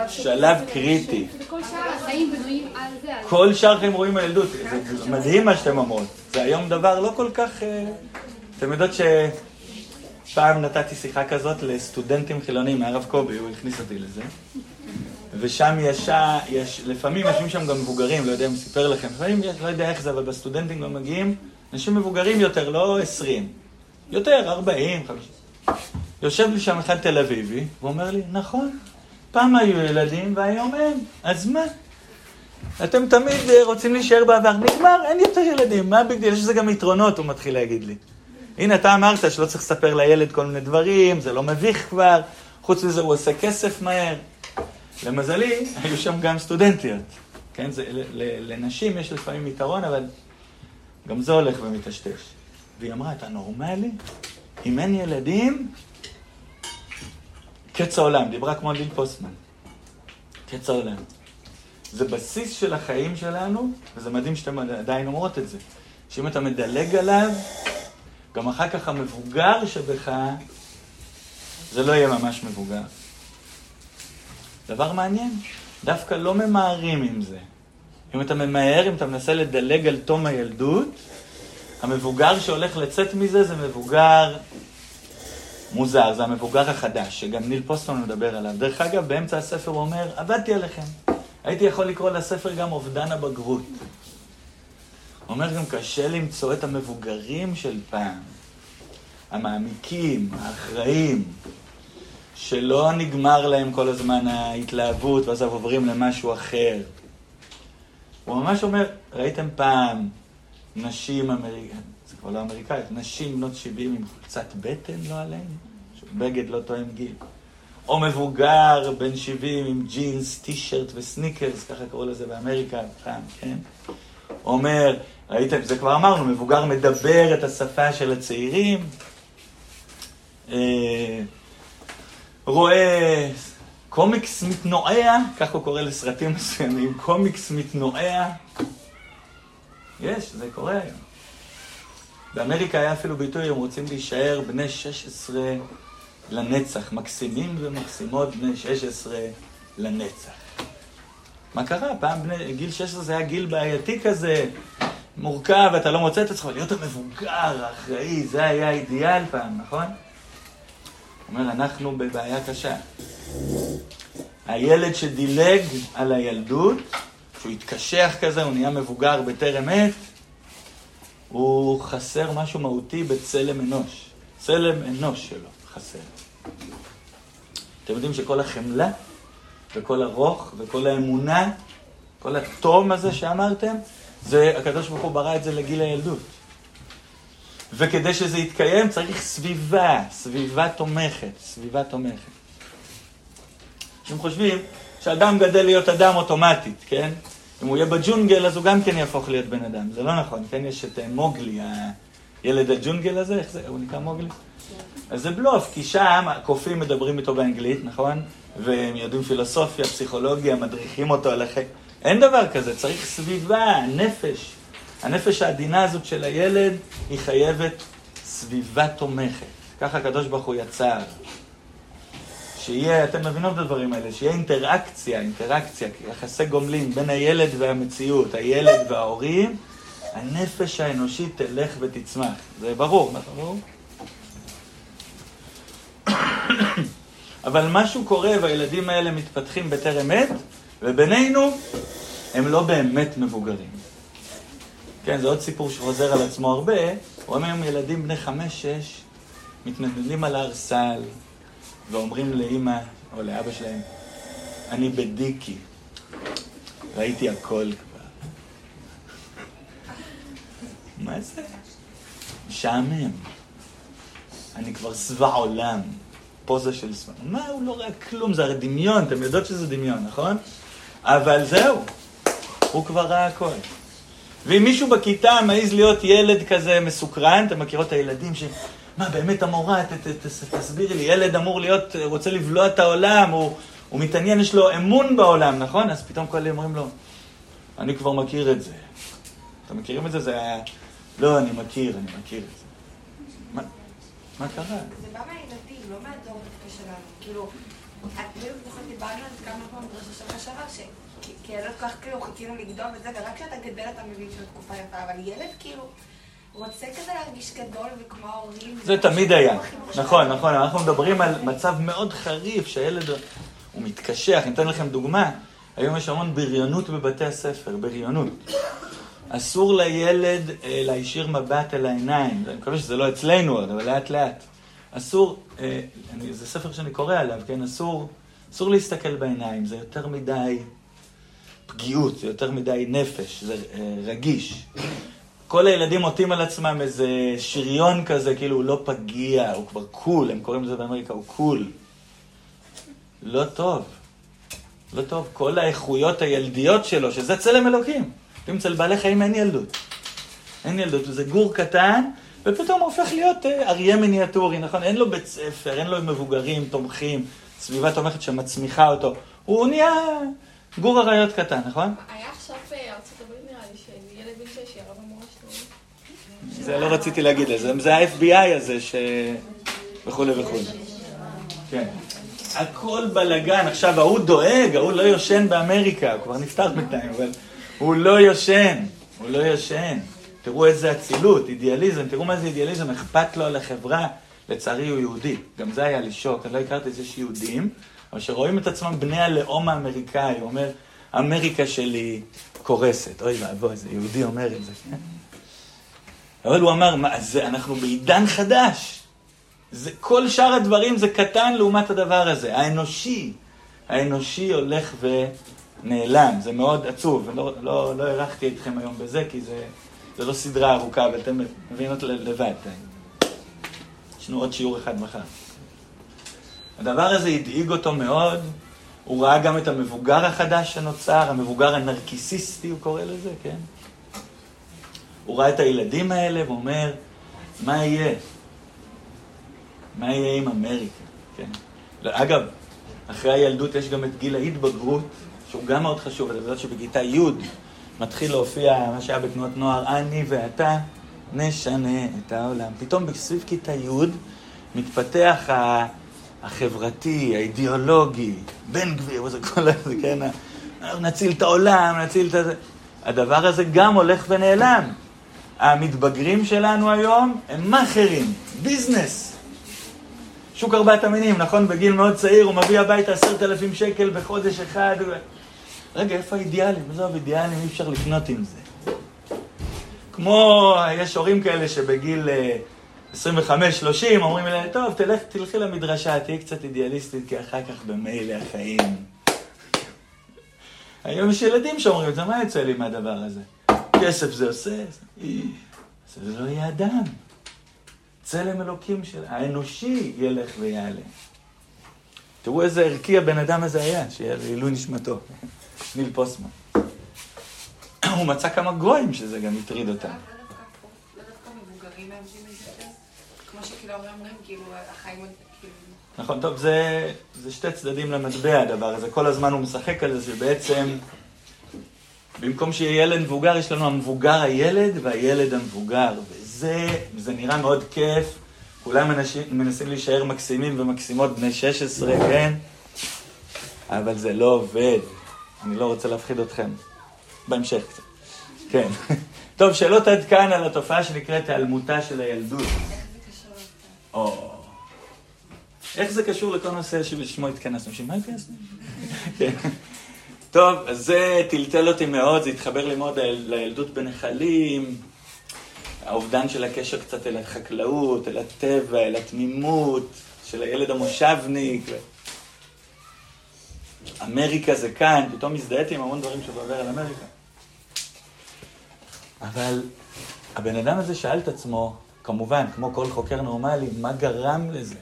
שלב קריטי. וכל שאר החיים בנויים על זה. כל שאר החיים רואים הילדות. זה מדהים מה שאתם אומרות. זה היום דבר לא כל כך... אה, אתם יודעות שפעם נתתי שיחה כזאת לסטודנטים חילונים מהרב קובי, הוא הכניס אותי לזה. ושם ישע, יש, לפעמים יושבים שם גם מבוגרים, לא יודע אם סיפר לכם, לפעמים יש, לא יודע איך זה, אבל בסטודנטים גם מגיעים אנשים מבוגרים יותר, לא עשרים, יותר, ארבעים, חמישים. יושב לי שם אחד תל אביבי, ואומר לי, נכון, פעם היו ילדים והיום אין, אז מה? אתם תמיד אה, רוצים להישאר בעבר, נגמר, אין יותר ילדים, מה בגלל? יש לזה גם יתרונות, הוא מתחיל להגיד לי. הנה, אתה אמרת שלא צריך לספר לילד כל מיני דברים, זה לא מביך כבר, חוץ מזה הוא עושה כסף מהר. למזלי, היו שם גם סטודנטיות. כן, זה, לנשים יש לפעמים יתרון, אבל גם זה הולך ומטשטש. והיא אמרה, אתה נורמלי? אם אין ילדים, קץ העולם. דיברה כמו ליל פוסטמן. קץ העולם. זה בסיס של החיים שלנו, וזה מדהים שאתם עדיין אומרות את זה. שאם אתה מדלג עליו, גם אחר כך המבוגר שבך, זה לא יהיה ממש מבוגר. דבר מעניין, דווקא לא ממהרים עם זה. אם אתה ממהר, אם אתה מנסה לדלג על תום הילדות, המבוגר שהולך לצאת מזה זה מבוגר מוזר, זה המבוגר החדש, שגם ניל פוסטון מדבר עליו. דרך אגב, באמצע הספר הוא אומר, עבדתי עליכם. הייתי יכול לקרוא לספר גם אובדן הבגרות. הוא אומר גם, קשה למצוא את המבוגרים של פעם, המעמיקים, האחראים, שלא נגמר להם כל הזמן ההתלהבות, ואז עוברים למשהו אחר. הוא ממש אומר, ראיתם פעם נשים אמריקאיות, זה כבר לא אמריקאיות, נשים בנות 70 עם חולצת בטן, לא עליהן? בגד לא תואם גיל. או מבוגר בן 70 עם ג'ינס, טישרט וסניקרס, ככה קראו לזה באמריקה פעם, כן? אומר, ראיתם, זה כבר אמרנו, מבוגר מדבר את השפה של הצעירים. אה, רואה קומיקס מתנועע, כך הוא קורא לסרטים מסוימים, קומיקס מתנועע. יש, זה קורה היום. באמריקה היה אפילו ביטוי, הם רוצים להישאר בני 16 לנצח, מקסימים ומקסימות בני 16 לנצח. מה קרה? פעם בני, גיל 16 זה היה גיל בעייתי כזה, מורכב, אתה לא מוצא את עצמך, להיות המבוגר, האחראי, זה היה האידיאל פעם, נכון? אומר, אנחנו בבעיה קשה. הילד שדילג על הילדות, שהוא התקשח כזה, הוא נהיה מבוגר בטרם עת, הוא חסר משהו מהותי בצלם אנוש. צלם אנוש שלו. חסר. אתם יודעים שכל החמלה וכל הרוך וכל האמונה, כל התום הזה שאמרתם, זה, הקדוש ברוך הוא ברא את זה לגיל הילדות. וכדי שזה יתקיים צריך סביבה, סביבה תומכת, סביבה תומכת. אתם חושבים שאדם גדל להיות אדם אוטומטית, כן? אם הוא יהיה בג'ונגל אז הוא גם כן יהפוך להיות בן אדם. זה לא נכון, כן? יש את אה, מוגלי, הילד הג'ונגל הזה, איך זה? הוא נקרא מוגלי? אז זה בלוף, כי שם הקופים מדברים איתו באנגלית, נכון? והם יודעים פילוסופיה, פסיכולוגיה, מדריכים אותו על החק... אין דבר כזה, צריך סביבה, נפש. הנפש העדינה הזאת של הילד, היא חייבת סביבה תומכת. ככה הקדוש ברוך הוא יצר. שיהיה, אתם מבינות את הדברים האלה, שיהיה אינטראקציה, אינטראקציה, יחסי גומלין בין הילד והמציאות, הילד וההורים, הנפש האנושית תלך ותצמח. זה ברור, מה ברור? אבל משהו קורה והילדים האלה מתפתחים בטרם עת, ובינינו הם לא באמת מבוגרים. כן, זה עוד סיפור שחוזר על עצמו הרבה. רואים היום ילדים בני חמש-שש מתנדנדים על הארסל ואומרים לאימא או לאבא שלהם, אני בדיקי, ראיתי הכל כבר. מה זה? משעמם. אני כבר שבע עולם. פוזה של שבע. מה, הוא לא רואה כלום, זה הרי דמיון, אתם יודעות שזה דמיון, נכון? אבל זהו, הוא כבר ראה הכל. ואם מישהו בכיתה מעז להיות ילד כזה מסוקרן, אתם מכירות את הילדים ש... מה, באמת המורה, ת, ת, ת, תסבירי לי, ילד אמור להיות, רוצה לבלוע את העולם, הוא, הוא מתעניין, יש לו אמון בעולם, נכון? אז פתאום כל אלה אומרים לו, אני כבר מכיר את זה. אתם מכירים את זה? זה היה... לא, אני מכיר, אני מכיר את זה. מה, מה קרה? זה בא מהילדים, לא מהדור דווקא שלנו. כאילו, את בדיוק דיברנו על זה כמה פעמים בראש השנה שעבר, ילד כל כך כאילו חיכינו לגדול וזה, ורק כשאתה גדל אתה מבין שזו תקופה יפה, אבל ילד כאילו... רוצה כזה להרגיש גדול וכמו ההורים. זה תמיד היה. נכון, נכון. אנחנו מדברים על מצב מאוד חריף, שהילד, הוא מתקשח. אני אתן לכם דוגמה. היום יש המון בריונות בבתי הספר, בריונות. אסור לילד אה, להישיר מבט אל העיניים. אני מקווה שזה לא אצלנו אבל לאט לאט. אסור, אה, אני, זה ספר שאני קורא עליו, כן? אסור, אסור להסתכל בעיניים, זה יותר מדי פגיעות, זה יותר מדי נפש, זה אה, רגיש. כל הילדים עוטים על עצמם איזה שריון כזה, כאילו הוא לא פגיע, הוא כבר קול, הם קוראים לזה באמריקה, הוא קול. לא טוב. לא טוב. כל האיכויות הילדיות שלו, שזה צלם אלוקים. אם אצל בעלי חיים אין ילדות. אין ילדות, וזה גור קטן, ופתאום הוא הופך להיות אה, אריה מיניאטורי, נכון? אין לו בית ספר, אין לו מבוגרים תומכים, סביבה תומכת שמצמיחה אותו. הוא נהיה גור אריות קטן, נכון? היה עכשיו בארצות הברית נראה לי, שילד בן שש ירה במורשת. זה לא רציתי להגיד לזה, זה ה-FBI הזה ש... וכולי וכולי. כן. הכל בלאגן, עכשיו ההוא דואג, ההוא לא יושן באמריקה, הוא כבר נפטר בינתיים, אבל הוא לא יושן, הוא לא יושן. תראו איזה אצילות, אידיאליזם, תראו מה זה אידיאליזם, אכפת לו על החברה. לצערי הוא יהודי, גם זה היה לי שוק, אני לא הכרתי את זה שיהודים, אבל שרואים את עצמם בני הלאום האמריקאי, הוא אומר, אמריקה שלי קורסת. אוי ואבוי, איזה יהודי אומר את זה, כן? אבל הוא אמר, מה, זה, אנחנו בעידן חדש. זה, כל שאר הדברים זה קטן לעומת הדבר הזה. האנושי, האנושי הולך ונעלם. זה מאוד עצוב. לא, לא, לא אירחתי אתכם היום בזה, כי זה, זה לא סדרה ארוכה, אבל אתם מבינות לבד. יש לנו עוד שיעור אחד מחר. הדבר הזה הדאיג אותו מאוד. הוא ראה גם את המבוגר החדש שנוצר, המבוגר הנרקיסיסטי, הוא קורא לזה, כן? הוא ראה את הילדים האלה ואומר, מה יהיה? מה יהיה עם אמריקה? כן. אגב, אחרי הילדות יש גם את גיל ההתבגרות, שהוא גם מאוד חשוב, אתה יודע שבכיתה י' מתחיל להופיע מה שהיה בתנועת נוער, אני ואתה נשנה את העולם. פתאום בסביב כיתה י' מתפתח החברתי, האידיאולוגי, בן גביר, וזה כל הזה, כן, נציל את העולם, נציל את זה. הדבר הזה גם הולך ונעלם. המתבגרים שלנו היום הם מאכערים, ביזנס. שוק ארבעת המינים, נכון? בגיל מאוד צעיר הוא מביא הביתה עשרת אלפים שקל בחודש אחד. רגע, איפה האידיאלים? עזוב, אידיאלים אי אפשר לקנות עם זה. כמו, יש הורים כאלה שבגיל 25, 30, אומרים לי, טוב, תלך, תלכי למדרשה, תהיי קצת אידיאליסטית, כי אחר כך במילא החיים. היום יש ילדים שאומרים את זה, מה יוצא לי מהדבר הזה? כסף זה עושה, זה לא יהיה אדם. צלם אלוקים של האנושי ילך ויעלה. תראו איזה ערכי הבן אדם הזה היה, שיהיה לעילוי נשמתו. ניל פוסטמן. הוא מצא כמה גויים שזה גם הטריד אותם. לא כאילו אומרים, כאילו, החיים. כאילו- נכון, טוב, זה שתי צדדים למטבע הדבר הזה. כל הזמן הוא משחק על זה, שבעצם במקום שיהיה ילד מבוגר, יש לנו המבוגר הילד והילד המבוגר. וזה זה נראה מאוד כיף. כולם אנשים, מנסים להישאר מקסימים ומקסימות בני 16, כן? אבל זה לא עובד. אני לא רוצה להפחיד אתכם. בהמשך קצת. כן. טוב, שאלות עד כאן על התופעה שנקראת היעלמותה של הילדות. או... איך זה קשור לכל נושא שבשמו התכנסנו? בשביל מה התכנסנו? כן. טוב, אז זה טלטל אותי מאוד, זה התחבר לי מאוד לילדות בנחלים, האובדן של הקשר קצת אל החקלאות, אל הטבע, אל התמימות של הילד המושבניק. אמריקה זה כאן, פתאום הזדהיתי עם המון דברים שבעבר על אמריקה. אבל הבן אדם הזה שאל את עצמו, כמובן, כמו כל חוקר נורמלי, מה גרם לזה?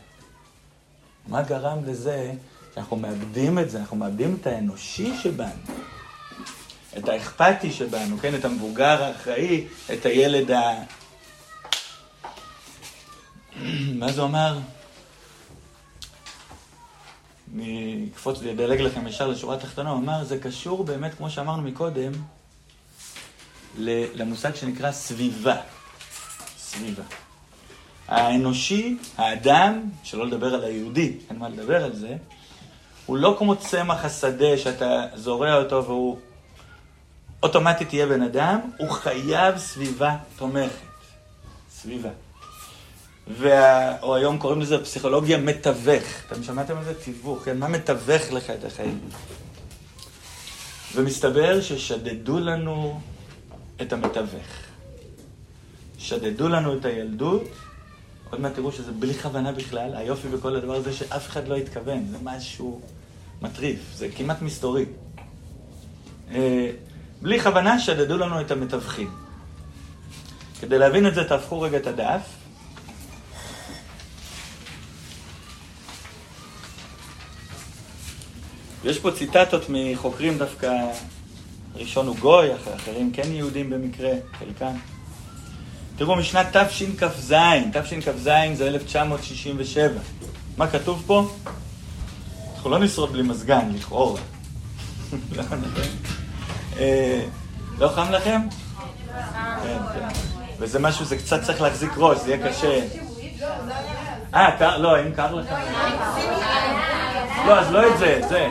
מה גרם לזה שאנחנו מאבדים את זה, אנחנו מאבדים את האנושי שבנו, את האכפתי שבנו, כן? את המבוגר האחראי, את הילד ה... מה זה אומר? אני אקפוץ, אדלג לכם ישר לשורה התחתונה, הוא אמר, זה קשור באמת, כמו שאמרנו מקודם, למושג שנקרא סביבה. סביבה. האנושי, האדם, שלא לדבר על היהודי, אין מה לדבר על זה, הוא לא כמו צמח השדה שאתה זורע אותו והוא אוטומטית יהיה בן אדם, הוא חייב סביבה תומכת. סביבה. וה... או היום קוראים לזה פסיכולוגיה מתווך. אתם שמעתם על זה? תיווך, כן? מה מתווך לך את החיים? ומסתבר ששדדו לנו את המתווך. שדדו לנו את הילדות, עוד מעט תראו שזה בלי כוונה בכלל, היופי בכל הדבר הזה שאף אחד לא התכוון, זה משהו מטריף, זה כמעט מסתורי. אה, בלי כוונה שדדו לנו את המתווכים. כדי להבין את זה, תהפכו רגע את הדף. יש פה ציטטות מחוקרים דווקא, ראשון הוא גוי, אחרים כן יהודים במקרה, חלקם. תראו, משנת תשכ"ז, תשכ"ז זה 1967. מה כתוב פה? אנחנו לא נשרוד בלי מזגן, לכאורה. אה, לא חם לכם? כן, כן. וזה משהו, זה קצת צריך להחזיק ראש, זה יהיה קשה. אה, קר, לא, אם קר לכם. לא, אז לא את זה, את זה.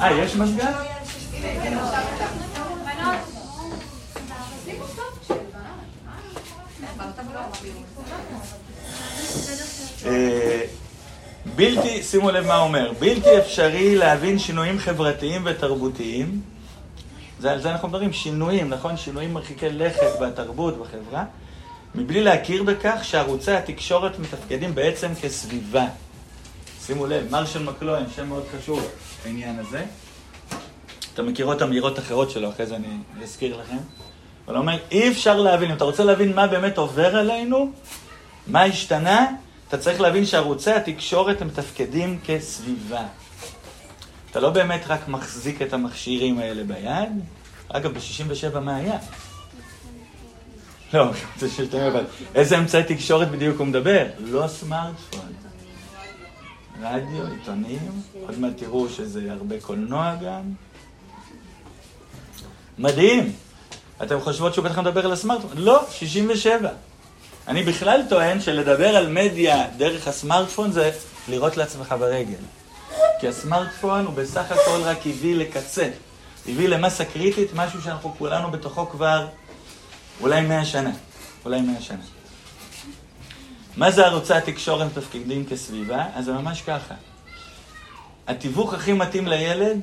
אה, יש מזגן? אה, בלתי, שימו לב מה אומר, בלתי אפשרי להבין שינויים חברתיים ותרבותיים, זה, על זה אנחנו מדברים, שינויים, נכון? שינויים מרחיקי לכת בתרבות, בחברה, מבלי להכיר בכך שערוצי התקשורת מתפקדים בעצם כסביבה. שימו לב, מרשל מקלוין, שם מאוד חשוב בעניין הזה. אתם מכירות אמירות אחרות שלו, אחרי זה אני אזכיר לכם. אבל הוא אומר, אי אפשר להבין, אם אתה רוצה להבין מה באמת עובר עלינו, מה השתנה, אתה צריך להבין שערוצי התקשורת הם מתפקדים כסביבה. אתה לא באמת רק מחזיק את המכשירים האלה ביד. אגב, ב-67' מה היה? לא, זה שאתם יודעים, איזה אמצעי תקשורת בדיוק הוא מדבר? לא סמארטפון. רדיו, עיתונים, עוד מעט תראו שזה הרבה קולנוע גם. מדהים. אתם חושבות שהוא בטח מדבר על הסמארטפון? לא, 67. אני בכלל טוען שלדבר על מדיה דרך הסמארטפון זה לירות לעצמך ברגל. כי הסמארטפון הוא בסך הכל רק הביא לקצה. הביא למסה קריטית, משהו שאנחנו כולנו בתוכו כבר אולי מאה שנה. אולי מאה שנה. מה זה ערוצי התקשורת מתפקידים כסביבה? אז זה ממש ככה. התיווך הכי מתאים לילד,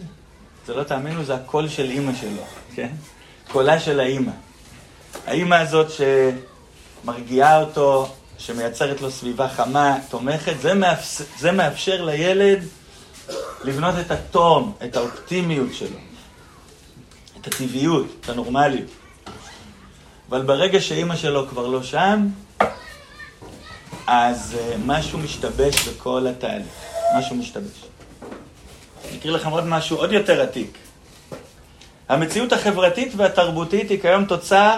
זה לא תאמינו, זה הקול של אימא שלו, כן? קולה של האימא. האימא הזאת שמרגיעה אותו, שמייצרת לו סביבה חמה, תומכת, זה, מאפשר, זה מאפשר לילד לבנות את התום, את האופטימיות שלו, את הטבעיות, את הנורמליות. אבל ברגע שאימא שלו כבר לא שם, אז uh, משהו משתבש בכל התהליך. משהו משתבש. אני אקריא לכם עוד משהו עוד יותר עתיק. המציאות החברתית והתרבותית היא כיום תוצר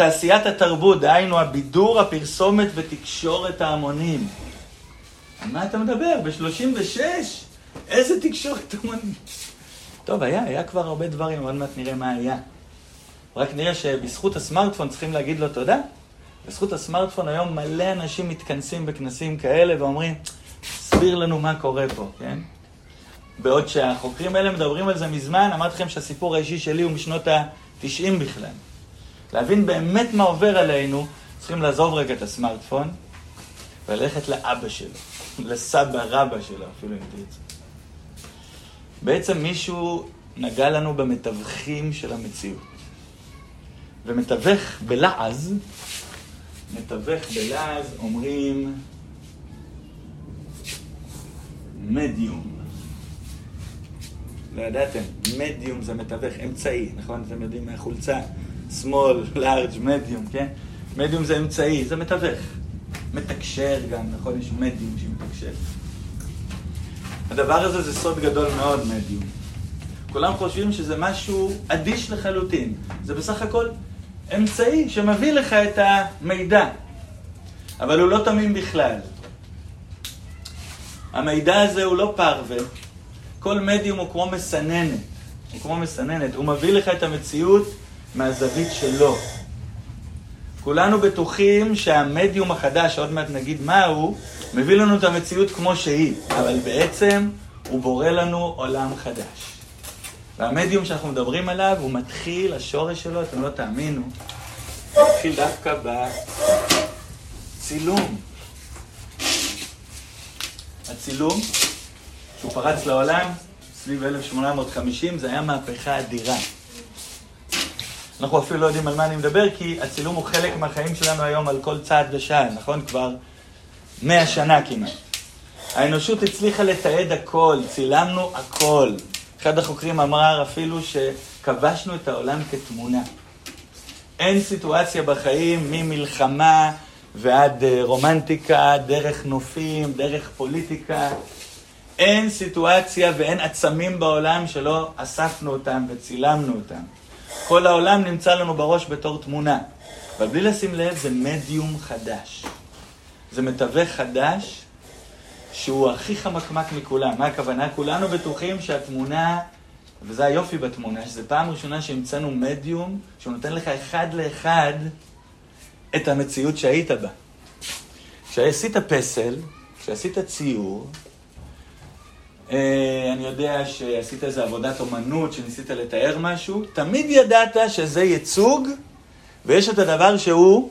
תעשיית התרבות, דהיינו הבידור, הפרסומת ותקשורת ההמונים. על מה אתה מדבר? ב-36? איזה תקשורת המונים? טוב, היה, היה כבר הרבה דברים, עוד מעט נראה מה היה. רק נראה שבזכות הסמארטפון צריכים להגיד לו תודה. בזכות הסמארטפון היום מלא אנשים מתכנסים בכנסים כאלה ואומרים, תסביר לנו מה קורה פה, כן? בעוד שהחוקרים האלה מדברים על זה מזמן, אמרתי לכם שהסיפור האישי שלי הוא משנות ה-90 בכלל. להבין באמת מה עובר עלינו, צריכים לעזוב רגע את הסמארטפון וללכת לאבא שלו, לסבא רבא שלו אפילו אם תרצו. בעצם מישהו נגע לנו במתווכים של המציאות. ומתווך בלעז, מתווך בלעז אומרים מדיום. לא ידעתם, מדיום זה מתווך, אמצעי, נכון? אתם יודעים מהחולצה, שמאל, לארג', מדיום, כן? מדיום זה אמצעי, זה מתווך. מתקשר גם, נכון? יש מדיום שמתקשר. הדבר הזה זה סוד גדול מאוד, מדיום. כולם חושבים שזה משהו אדיש לחלוטין. זה בסך הכל אמצעי שמביא לך את המידע. אבל הוא לא תמים בכלל. המידע הזה הוא לא פרווה, כל מדיום הוא כמו מסננת. הוא כמו מסננת. הוא מביא לך את המציאות מהזווית שלו. כולנו בטוחים שהמדיום החדש, עוד מעט נגיד מה הוא, מביא לנו את המציאות כמו שהיא, אבל בעצם הוא בורא לנו עולם חדש. והמדיום שאנחנו מדברים עליו, הוא מתחיל, השורש שלו, אתם לא תאמינו, הוא מתחיל דווקא בצילום. הצילום שהוא פרץ לעולם סביב 1850, זה היה מהפכה אדירה. אנחנו אפילו לא יודעים על מה אני מדבר, כי הצילום הוא חלק מהחיים שלנו היום על כל צעד ושעל, נכון? כבר מאה שנה כמעט. האנושות הצליחה לתעד הכל, צילמנו הכל. אחד החוקרים אמר אפילו שכבשנו את העולם כתמונה. אין סיטואציה בחיים ממלחמה ועד אה, רומנטיקה, דרך נופים, דרך פוליטיקה, אין סיטואציה ואין עצמים בעולם שלא אספנו אותם וצילמנו אותם. כל העולם נמצא לנו בראש בתור תמונה. אבל בלי לשים לב, זה מדיום חדש. זה מתווך חדש שהוא הכי חמקמק מכולם. מה הכוונה? כולנו בטוחים שהתמונה, וזה היופי בתמונה, שזו פעם ראשונה שהמצאנו מדיום שהוא נותן לך אחד לאחד את המציאות שהיית בה. כשעשית פסל, כשעשית ציור, אני יודע שעשית איזו עבודת אומנות, שניסית לתאר משהו, תמיד ידעת שזה ייצוג, ויש את הדבר שהוא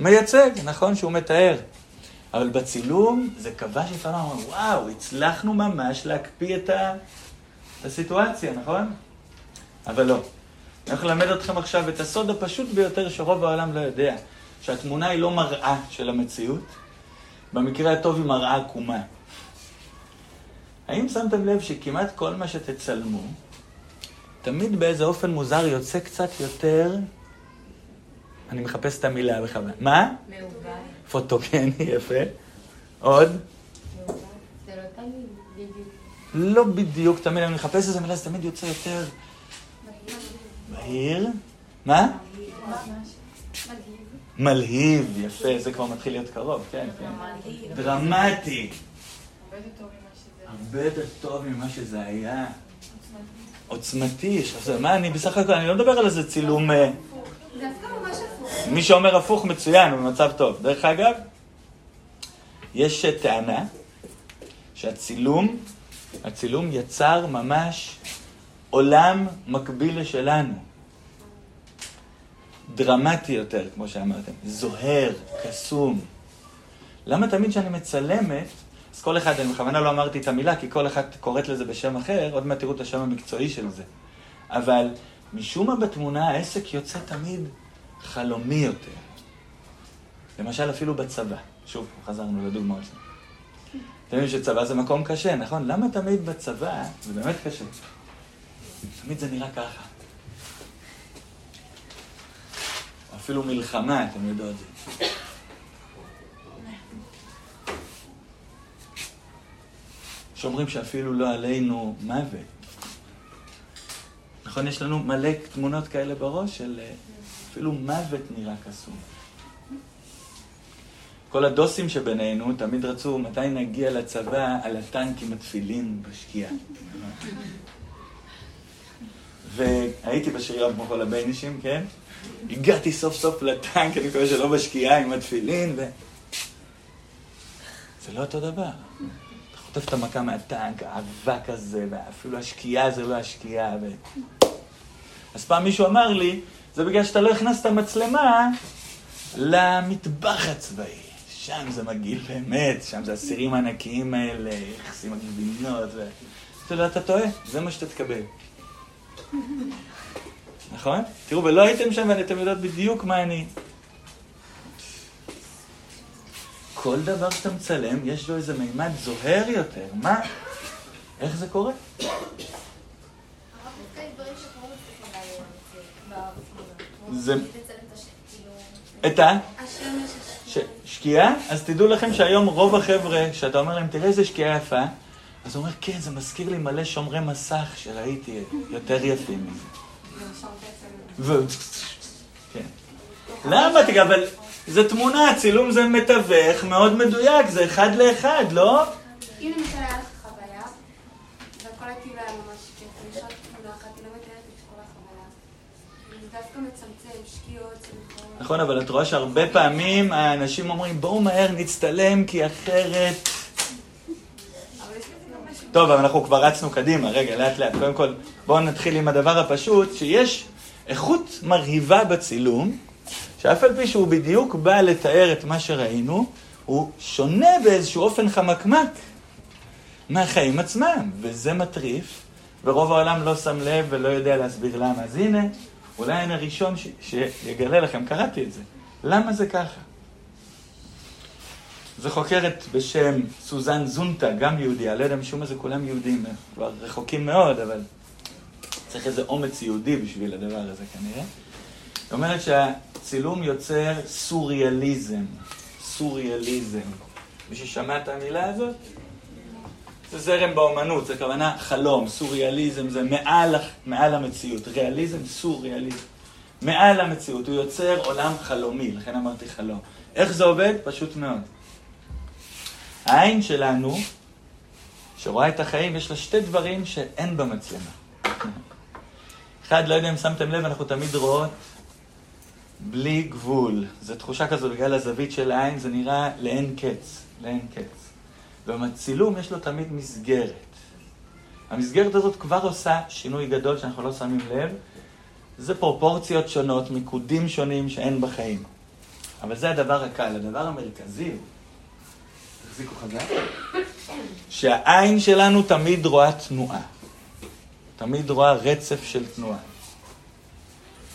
מייצג, נכון? שהוא מתאר. אבל בצילום זה כבש לפעמים, וואו, הצלחנו ממש להקפיא את. את הסיטואציה, נכון? אבל לא. אני הולך ללמד אתכם עכשיו את הסוד הפשוט ביותר שרוב העולם לא יודע, שהתמונה היא לא מראה של המציאות, במקרה הטוב היא מראה עקומה. האם שמתם לב שכמעט כל מה שתצלמו, תמיד באיזה אופן מוזר יוצא קצת יותר... אני מחפש את המילה בכוונה. מה? מעובד. פוטוגני, יפה. עוד? לא בדיוק תמיד, אני מחפש איזה מילה, זה תמיד יוצא יותר... בהיר. מה? מלהיב, יפה, זה כבר מתחיל להיות קרוב, כן, כן. דרמטי. הרבה יותר טוב ממה שזה היה. עוצמתי. עכשיו, מה אני בסך הכל, אני לא מדבר על איזה צילום... אה, זה דווקא ממש הפוך. מי שאומר הפוך מצוין, הוא במצב טוב. דרך אגב, יש טענה שהצילום, הצילום יצר ממש עולם מקביל לשלנו. דרמטי יותר, כמו שאמרתם. זוהר, קסום. למה תמיד כשאני מצלמת, אז כל אחד, אני בכוונה לא אמרתי את המילה, כי כל אחד קוראת לזה בשם אחר, עוד מעט תראו את השם המקצועי של זה. אבל משום מה בתמונה העסק יוצא תמיד חלומי יותר. למשל אפילו בצבא, שוב, חזרנו לדוגמאות. אתם יודעים שצבא זה מקום קשה, נכון? למה תמיד בצבא זה באמת קשה? תמיד זה נראה ככה. אפילו מלחמה, אתם יודעות זה. שאומרים שאפילו לא עלינו מוות. נכון, יש לנו מלא תמונות כאלה בראש של אה, אפילו מוות נראה קסום. כל הדוסים שבינינו תמיד רצו מתי נגיע לצבא על הטנק עם התפילין בשקיעה. והייתי בשריון כמו כל הביינישים, כן? הגעתי סוף סוף לטנק, אני מקווה שלא בשקיעה עם התפילין, ו... זה לא אותו דבר. חוטף את המכה מהטנק, האבק הזה, ואפילו השקיעה זה לא השקיעה. ו... אז פעם מישהו אמר לי, זה בגלל שאתה לא הכנסת מצלמה למטבח הצבאי. שם זה מגעיל באמת, שם זה הסירים הענקיים האלה, יחסים הגבינות, ו... אתה יודע, אתה טועה, זה מה שאתה תקבל. נכון? תראו, ולא הייתם שם ואתם יודעות בדיוק מה אני. כל דבר שאתה מצלם, יש לו איזה מימד זוהר יותר. מה? איך זה קורה? זה... את ה? ש... שקיעה? אז תדעו לכם שהיום רוב החבר'ה, כשאתה אומר להם, תראה איזה שקיעה יפה, אז הוא אומר, כן, זה מזכיר לי מלא שומרי מסך שראיתי יותר יפים מזה. ו... כן. למה? אבל זה תמונה, צילום זה מתווך מאוד מדויק, זה אחד לאחד, לא? אם למשל היה לך חוויה, והכל הטיול היה ממש כיף, תמונה אחת, היא לא מתארת את כל החוויה. זה דווקא מצמצם, שקיעות, שמחות. נכון, אבל את רואה שהרבה פעמים האנשים אומרים, בואו מהר נצטלם, כי אחרת... טוב, אבל אנחנו כבר רצנו קדימה, רגע, לאט לאט. קודם כל, בואו נתחיל עם הדבר הפשוט, שיש איכות מרהיבה בצילום, שאף על פי שהוא בדיוק בא לתאר את מה שראינו, הוא שונה באיזשהו אופן חמקמק מהחיים עצמם, וזה מטריף, ורוב העולם לא שם לב ולא יודע להסביר למה. אז הנה, אולי אני הראשון ש- שיגלה לכם, קראתי את זה. למה זה ככה? זו חוקרת בשם סוזן זונטה, גם יהודייה, לא יודע משום מה זה כולם יהודים, כבר רחוקים מאוד, אבל צריך איזה אומץ יהודי בשביל הדבר הזה כנראה. היא אומרת שהצילום יוצר סוריאליזם, סוריאליזם. מישהו שמע את המילה הזאת? זה זרם באומנות, זה כוונה חלום, סוריאליזם זה מעל, מעל המציאות, ריאליזם, סוריאליזם. מעל המציאות, הוא יוצר עולם חלומי, לכן אמרתי חלום. איך זה עובד? פשוט מאוד. העין שלנו, שרואה את החיים, יש לה שתי דברים שאין במצלמה. אחד, לא יודע אם שמתם לב, אנחנו תמיד רואות בלי גבול. זו תחושה כזו בגלל הזווית של העין, זה נראה לאין קץ, לאין קץ. ובצילום יש לו תמיד מסגרת. המסגרת הזאת כבר עושה שינוי גדול שאנחנו לא שמים לב. זה פרופורציות שונות, מיקודים שונים שאין בחיים. אבל זה הדבר הקל. הדבר המרכזי הוא, תחזיקו חזק, שהעין שלנו תמיד רואה תנועה. תמיד רואה רצף של תנועה.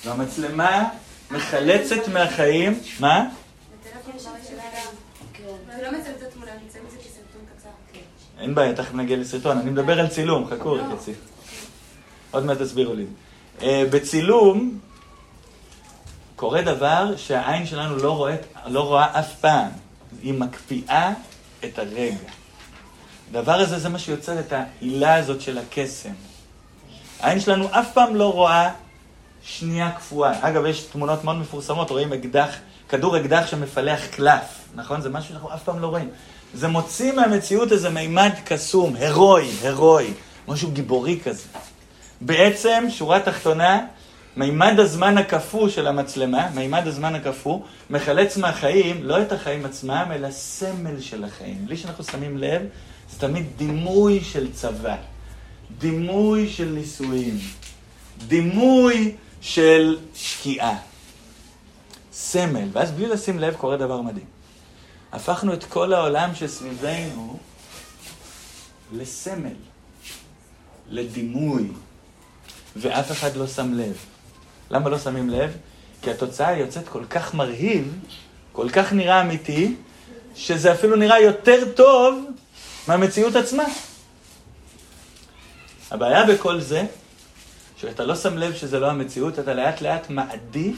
והמצלמה מחלצת מהחיים, מה? לא. אין בעיה, תכף נגיע לסרטון. אני מדבר על צילום, חכו רק אצלי. עוד מעט תסבירו לי. אה, בצילום קורה דבר שהעין שלנו לא רואה, לא רואה אף פעם. היא מקפיאה את הרגע. הדבר הזה זה מה שיוצר את העילה הזאת של הקסם. העין שלנו אף פעם לא רואה שנייה קפואה. אגב, יש תמונות מאוד מפורסמות, רואים אקדח, כדור אקדח שמפלח קלף, נכון? זה משהו שאנחנו אף פעם לא רואים. זה מוציא מהמציאות איזה מימד קסום, הירואי, הירואי, משהו גיבורי כזה. בעצם, שורה תחתונה, מימד הזמן הקפוא של המצלמה, מימד הזמן הקפוא, מחלץ מהחיים, לא את החיים עצמם, אלא סמל של החיים. בלי שאנחנו שמים לב, זה תמיד דימוי של צבא, דימוי של נישואים, דימוי של שקיעה. סמל, ואז בלי לשים לב קורה דבר מדהים. הפכנו את כל העולם שסביבנו לסמל, לדימוי, ואף אחד לא שם לב. למה לא שמים לב? כי התוצאה יוצאת כל כך מרהיב, כל כך נראה אמיתי, שזה אפילו נראה יותר טוב מהמציאות עצמה. הבעיה בכל זה, שאתה לא שם לב שזה לא המציאות, אתה לאט לאט מעדיף,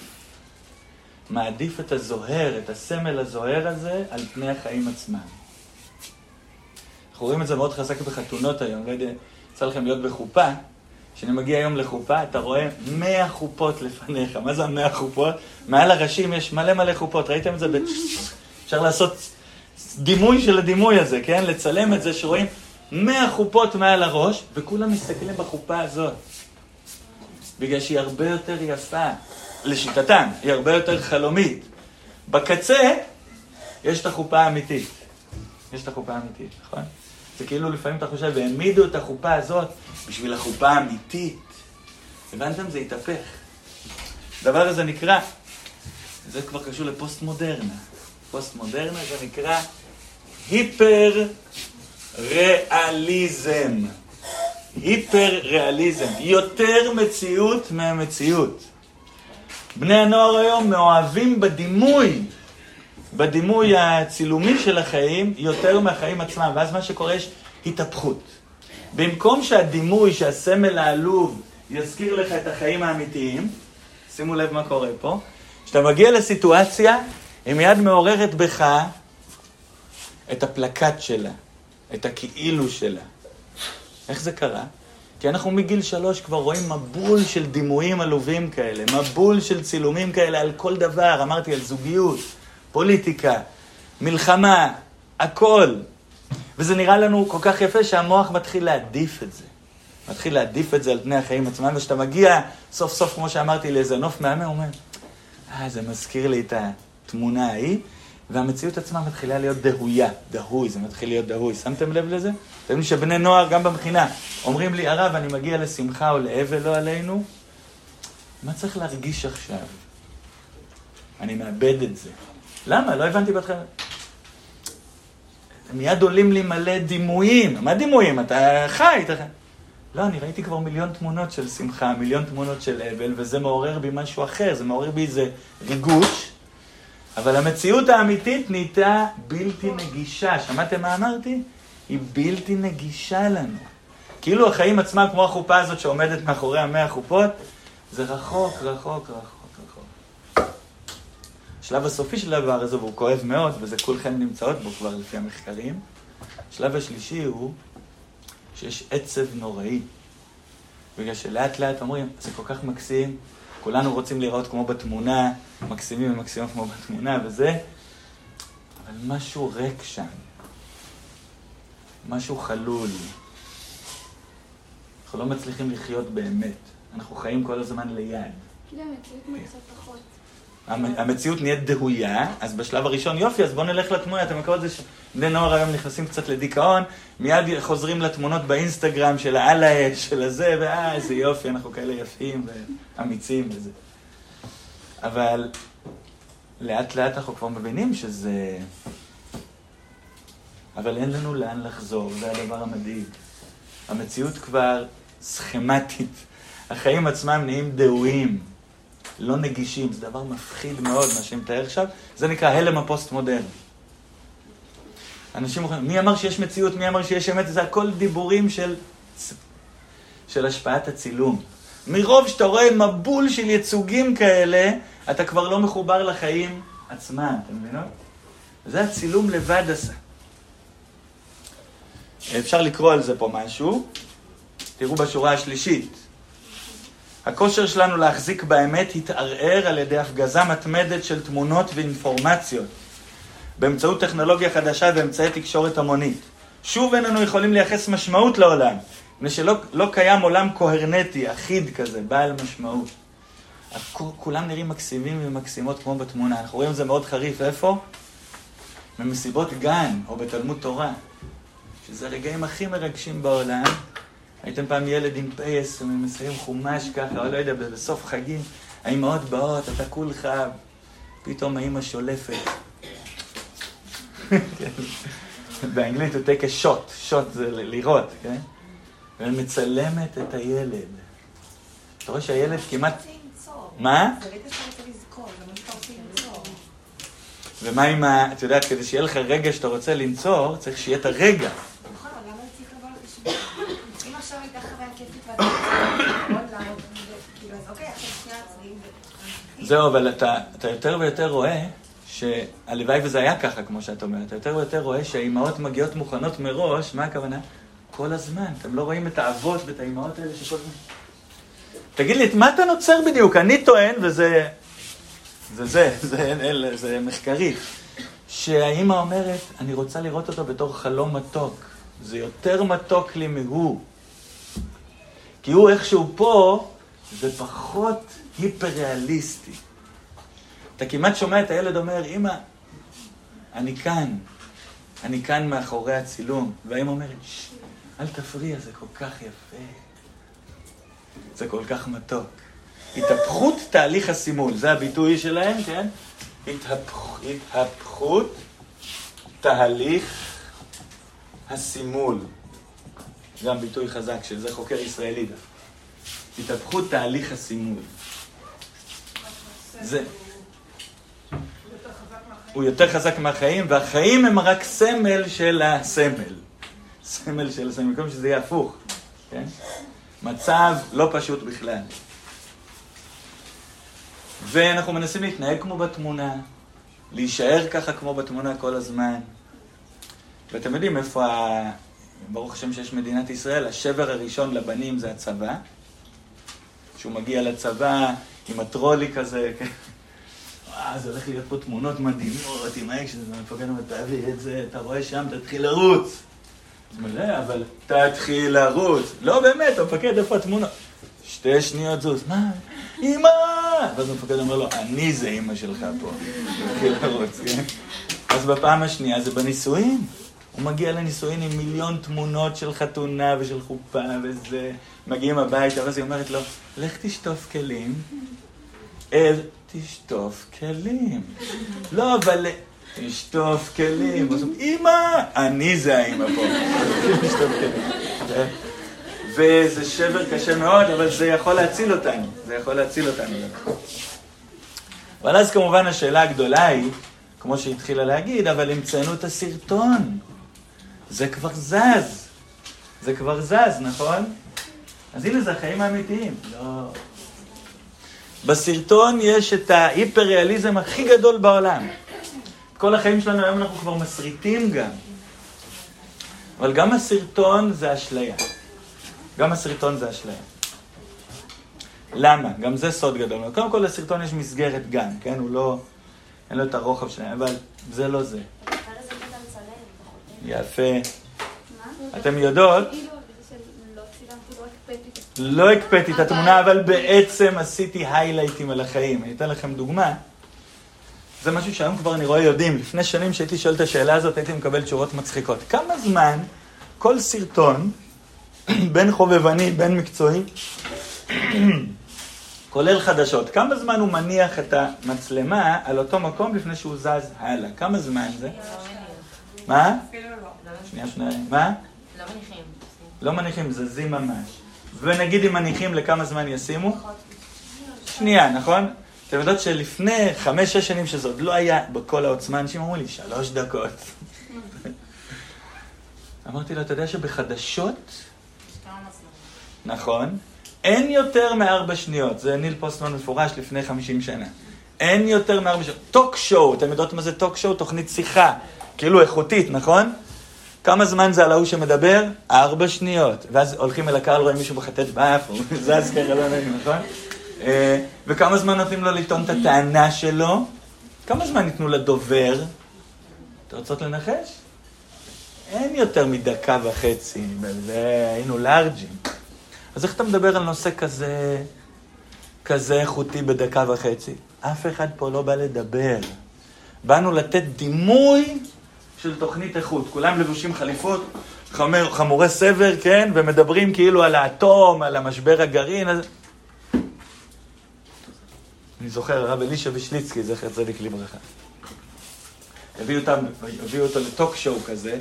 מעדיף את הזוהר, את הסמל הזוהר הזה, על פני החיים עצמם. אנחנו רואים את זה מאוד חזק בחתונות היום, לא יודע, יצא לכם להיות בחופה, כשאני מגיע היום לחופה, אתה רואה מאה חופות לפניך. מה זה המאה חופות? מעל הראשים יש מלא מלא חופות. ראיתם את זה? אפשר לעשות דימוי של הדימוי הזה, כן? לצלם את זה שרואים מאה חופות מעל הראש, וכולם מסתכלים בחופה הזאת. בגלל שהיא הרבה יותר יפה, לשיטתם, היא הרבה יותר חלומית. בקצה, יש את החופה האמיתית. יש את החופה האמיתית, נכון? זה כאילו לפעמים אתה חושב, והעמידו את החופה הזאת בשביל החופה האמיתית. הבנתם? זה התהפך. הדבר הזה נקרא, זה כבר קשור לפוסט מודרנה. פוסט מודרנה זה נקרא היפר ריאליזם. היפר ריאליזם. יותר מציאות מהמציאות. בני הנוער היום מאוהבים בדימוי בדימוי הצילומי של החיים יותר מהחיים עצמם, ואז מה שקורה יש התהפכות. במקום שהדימוי, שהסמל העלוב, יזכיר לך את החיים האמיתיים, שימו לב מה קורה פה, כשאתה מגיע לסיטואציה, היא מיד מעוררת בך את הפלקט שלה, את הכאילו שלה. איך זה קרה? כי אנחנו מגיל שלוש כבר רואים מבול של דימויים עלובים כאלה, מבול של צילומים כאלה על כל דבר, אמרתי על זוגיות, פוליטיקה, מלחמה, הכל. וזה נראה לנו כל כך יפה שהמוח מתחיל להעדיף את זה. מתחיל להעדיף את זה על פני החיים עצמם, וכשאתה מגיע סוף סוף, כמו שאמרתי, לאיזה נוף מהמם, הוא אומר, אה, זה מזכיר לי את התמונה ההיא, והמציאות עצמה מתחילה להיות דהויה, דהוי, זה מתחיל להיות דהוי. שמתם לב לזה? אתם יודעים שבני נוער, גם במכינה, אומרים לי, הרב, אני מגיע לשמחה או לאבל לא עלינו, מה צריך להרגיש עכשיו? אני מאבד את זה. למה? לא הבנתי בהתחלה. מיד עולים לי מלא דימויים. מה דימויים? אתה חי, אתה חי. לא, אני ראיתי כבר מיליון תמונות של שמחה, מיליון תמונות של אבל, וזה מעורר בי משהו אחר, זה מעורר בי איזה ריגוש, אבל המציאות האמיתית נהייתה בלתי נגישה. שמעתם מה אמרתי? היא בלתי נגישה לנו. כאילו החיים עצמם, כמו החופה הזאת שעומדת מאחורי המאה חופות, זה רחוק, רחוק, רחוק. השלב הסופי של הדבר הזה, והוא כואב מאוד, וזה כולכם נמצאות בו כבר לפי המחקרים, השלב השלישי הוא שיש עצב נוראי. בגלל שלאט לאט אומרים, זה כל כך מקסים, כולנו רוצים לראות כמו בתמונה, מקסימים ומקסימות כמו בתמונה וזה, אבל משהו ריק שם. משהו חלול. אנחנו לא מצליחים לחיות באמת. אנחנו חיים כל הזמן ליד. כאילו המציאות מוצאת פחות. המציאות נהיית דהויה, אז בשלב הראשון, יופי, אז בואו נלך לתמונה, אתם מכירים את זה שבני נוער היום נכנסים קצת לדיכאון, מיד חוזרים לתמונות באינסטגרם של העל האש, של הזה, ואה, איזה יופי, אנחנו כאלה יפים ואמיצים וזה. אבל לאט לאט אנחנו כבר מבינים שזה... אבל אין לנו לאן לחזור, זה הדבר המדאיג. המציאות כבר סכמטית, החיים עצמם נהיים דהויים. לא נגישים, זה דבר מפחיד מאוד, מה שאני מתאר עכשיו, זה נקרא הלם הפוסט-מודרני. אנשים אומרים, מי אמר שיש מציאות, מי אמר שיש אמת, זה הכל דיבורים של, של השפעת הצילום. מרוב שאתה רואה מבול של ייצוגים כאלה, אתה כבר לא מחובר לחיים עצמם, אתם מבינות? זה הצילום לבד עשה. אפשר לקרוא על זה פה משהו. תראו בשורה השלישית. הכושר שלנו להחזיק באמת התערער על ידי הפגזה מתמדת של תמונות ואינפורמציות באמצעות טכנולוגיה חדשה ואמצעי תקשורת המונית. שוב איננו יכולים לייחס משמעות לעולם, מפני שלא לא קיים עולם קוהרנטי, אחיד כזה, בעל משמעות. כולם נראים מקסימים ומקסימות כמו בתמונה. אנחנו רואים את זה מאוד חריף. איפה? במסיבות גן או בתלמוד תורה, שזה הרגעים הכי מרגשים בעולם. הייתם פעם ילד עם פייס ומסיים חומש ככה, או לא יודע, בסוף חגים, האמהות באות, אתה כולך, פתאום האמא שולפת. באנגלית הוא take a shot, shot זה לראות, כן? ומצלמת את הילד. אתה רואה שהילד כמעט... מה? ומה עם ה... את יודעת, כדי שיהיה לך רגע שאתה רוצה לנצור, צריך שיהיה את הרגע. נכון, אבל למה זה צריך לבוא לחשבון? אם עכשיו הייתה חוויה כיפית ואתה רוצה מאוד לעמוד, כאילו, אז אוקיי, עכשיו שנייה עצמאים. זהו, אבל אתה, אתה יותר ויותר רואה שהלוואי וזה היה ככה, כמו שאת אומרת, אתה יותר ויותר רואה שהאימהות מגיעות מוכנות מראש, מה הכוונה? כל הזמן. אתם לא רואים את האבות ואת האימהות האלה שכל הזמן... תגיד לי, את מה אתה נוצר בדיוק? אני טוען, וזה... זה זה, זה, זה, זה מחקרי, שהאימא אומרת, אני רוצה לראות אותו בתור חלום מתוק. זה יותר מתוק לי מהוא. כי הוא איכשהו פה, זה פחות היפר-ריאליסטי. אתה כמעט שומע את הילד אומר, אמא, אני כאן, אני כאן מאחורי הצילום. והאמא אומרת, אל תפריע, זה כל כך יפה. זה כל כך מתוק. התהפכות תהליך הסימול, זה הביטוי שלהם, כן? התהפכ... התהפכות תהליך הסימול. גם ביטוי חזק של זה חוקר ישראלי דווקא. התהפכות תהליך הסימול. זה... הוא יותר חזק מהחיים, והחיים הם רק סמל של הסמל. סמל של הסמל, במקום שזה יהיה הפוך, כן? מצב לא פשוט בכלל. ואנחנו מנסים להתנהג כמו בתמונה, להישאר ככה כמו בתמונה כל הזמן. ואתם יודעים איפה, ה... ברוך השם שיש מדינת ישראל, השבר הראשון לבנים זה הצבא. שהוא מגיע לצבא עם הטרולי כזה, כן? וואו, זה הולך להיות פה תמונות מדהימות, עם האקשן, המפקד אומר, תביא את זה, אתה רואה שם, תתחיל לרוץ. מלא, אבל תתחיל לרוץ. לא באמת, המפקד, איפה התמונות? שתי שניות זוז, מה? אמא! ואז המפקד אומר לו, אני זה אמא שלך פה. תתחיל לרוץ, כן? אז בפעם השנייה זה בנישואין. הוא מגיע לנישואין עם מיליון תמונות של חתונה ושל חופה וזה. מגיעים הביתה, ואז היא אומרת לו, לך תשטוף כלים. אל תשטוף כלים. לא, אבל תשטוף כלים. אז הוא אמא! אני זה האמא פה. תשטוף כלים. וזה שבר קשה מאוד, אבל זה יכול להציל אותנו. זה יכול להציל אותנו. אבל אז כמובן השאלה הגדולה היא, כמו שהתחילה להגיד, אבל המצאנו את הסרטון. זה כבר זז. זה כבר זז, נכון? אז הנה זה החיים האמיתיים. לא. בסרטון יש את ההיפר-ריאליזם הכי גדול בעולם. כל החיים שלנו היום אנחנו כבר מסריטים גם. אבל גם הסרטון זה אשליה. גם הסרטון זה אשליה. למה? גם זה סוד גדול. קודם כל לסרטון יש מסגרת גם, כן? הוא לא... אין לו את הרוחב שלהם, אבל זה לא זה. יפה. אתם יודעות? לא הקפאתי את התמונה, אבל בעצם עשיתי היילייטים על החיים. אני אתן לכם דוגמה. זה משהו שהיום כבר אני רואה יודעים. לפני שנים שהייתי שואל את השאלה הזאת, הייתי מקבל תשובות מצחיקות. כמה זמן כל סרטון, בין חובבני, בין מקצועי, כולל חדשות, כמה זמן הוא מניח את המצלמה על אותו מקום לפני שהוא זז הלאה? כמה זמן זה? מה? שנייה, שנייה. מה? לא מניחים. לא מניחים, זזים ממש. ונגיד אם מניחים לכמה זמן ישימו? שנייה, נכון? אתם יודעות שלפני חמש-שש שנים שזה עוד לא היה בכל העוצמה, אנשים אמרו לי, שלוש דקות. אמרתי לו, אתה יודע שבחדשות, נכון, אין יותר מארבע שניות, זה ניל פוסטמן מפורש לפני חמישים שנה. אין יותר מארבע שניות. טוק שואו, אתם יודעות מה זה טוק שואו? תוכנית שיחה, כאילו איכותית, נכון? כמה זמן זה על ההוא שמדבר? ארבע שניות. ואז הולכים אל הקהל, רואים מישהו מחטט באף, הוא זז ככה, לא נעים, נכון? אה, וכמה זמן נותנים לו לטעון את הטענה שלו? כמה זמן ניתנו לדובר? אתם רוצות לנחש? אין יותר מדקה וחצי, היינו לארג'ים. אז איך אתה מדבר על נושא כזה, כזה איכותי בדקה וחצי? אף אחד פה לא בא לדבר. באנו לתת דימוי של תוכנית איכות. כולם לבושים חליפות, חמור, חמורי סבר, כן? ומדברים כאילו על האטום, על המשבר הגרעין. אז... אני זוכר, הרב אלישע וישליצקי, זכר צדיק לברכה. הביאו, אותם, הביאו אותו לטוק שואו כזה,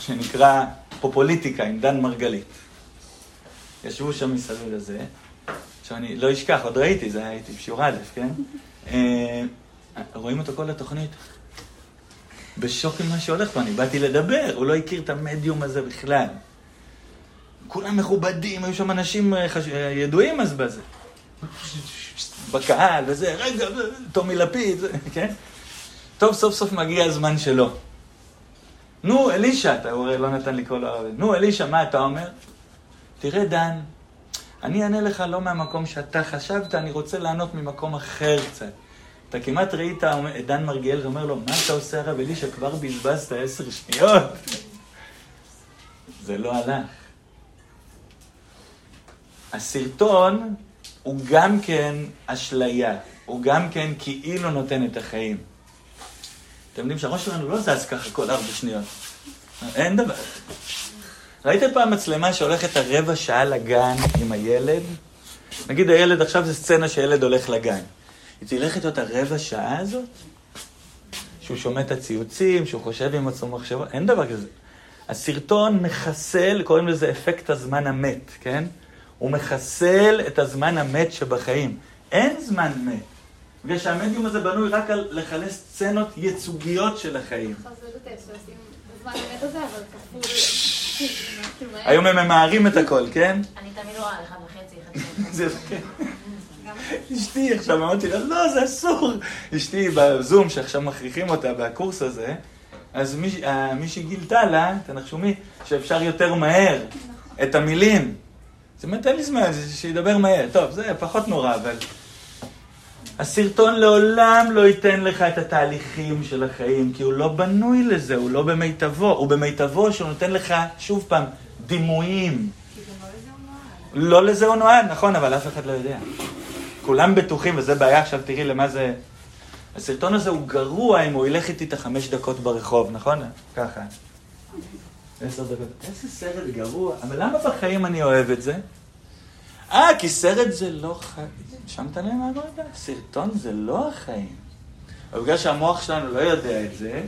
שנקרא פופוליטיקה עם דן מרגלית. ישבו שם מסביב לזה. עכשיו אני לא אשכח, עוד ראיתי, זה הייתי בשיעור א', כן? אה, רואים אותו כל התוכנית. בשוק עם מה שהולך פה, אני באתי לדבר, הוא לא הכיר את המדיום הזה בכלל. כולם מכובדים, היו שם אנשים אה, חש... אה, ידועים אז בזה. בקהל וזה, רגע, טומי לפיד, כן? טוב, סוף סוף מגיע הזמן שלו. נו, אלישע, אתה הרי לא נתן לי כל הערב. נו, אלישע, מה אתה אומר? תראה, דן, אני אענה לך לא מהמקום שאתה חשבת, אני רוצה לענות ממקום אחר קצת. אתה כמעט ראית את דן מרגיאל ואומר לו, מה אתה עושה הרב אלישע? כבר בזבזת עשר שניות. זה לא הלך. הסרטון הוא גם כן אשליה, הוא גם כן כאילו נותן את החיים. אתם יודעים שהראש שלנו לא זז ככה כל ארבע שניות. אין דבר. ראיתם פעם מצלמה שהולכת הרבע שעה לגן עם הילד? נגיד הילד, עכשיו זה סצנה שילד הולך לגן. היא תלך איתו את הרבע שעה הזאת? שהוא שומע את הציוצים, שהוא חושב עם עצמו מחשבות? אין דבר כזה. הסרטון מחסל, קוראים לזה אפקט הזמן המת, כן? הוא מחסל את הזמן המת שבחיים. אין זמן מת. בגלל שהמדיום הזה בנוי רק על לחלץ סצנות ייצוגיות של החיים. היום הם ממהרים את הכל, כן? אני תמיד רואה אחד וחצי, אחד כן. אשתי עכשיו אמרתי לה, לא, זה אסור. אשתי בזום, שעכשיו מכריחים אותה בקורס הזה, אז מישהי גילתה לה, תנחשו מי, שאפשר יותר מהר את המילים. זאת אומרת, אין לי זמן, שידבר מהר. טוב, זה פחות נורא, אבל... הסרטון לעולם לא ייתן לך את התהליכים של החיים, כי הוא לא בנוי לזה, הוא לא במיטבו. הוא במיטבו שהוא נותן לך, שוב פעם, דימויים. לא לזה הוא נועד, נכון, אבל אף אחד לא יודע. כולם בטוחים, וזה בעיה, עכשיו תראי למה זה... הסרטון הזה הוא גרוע אם הוא ילך איתי את החמש דקות ברחוב, נכון? ככה. עשר דקות. איזה סרט גרוע. אבל למה בחיים אני אוהב את זה? אה, כי סרט זה לא חיים. שמת לב מה אמרת? סרטון זה לא החיים. אבל בגלל שהמוח שלנו לא יודע את זה,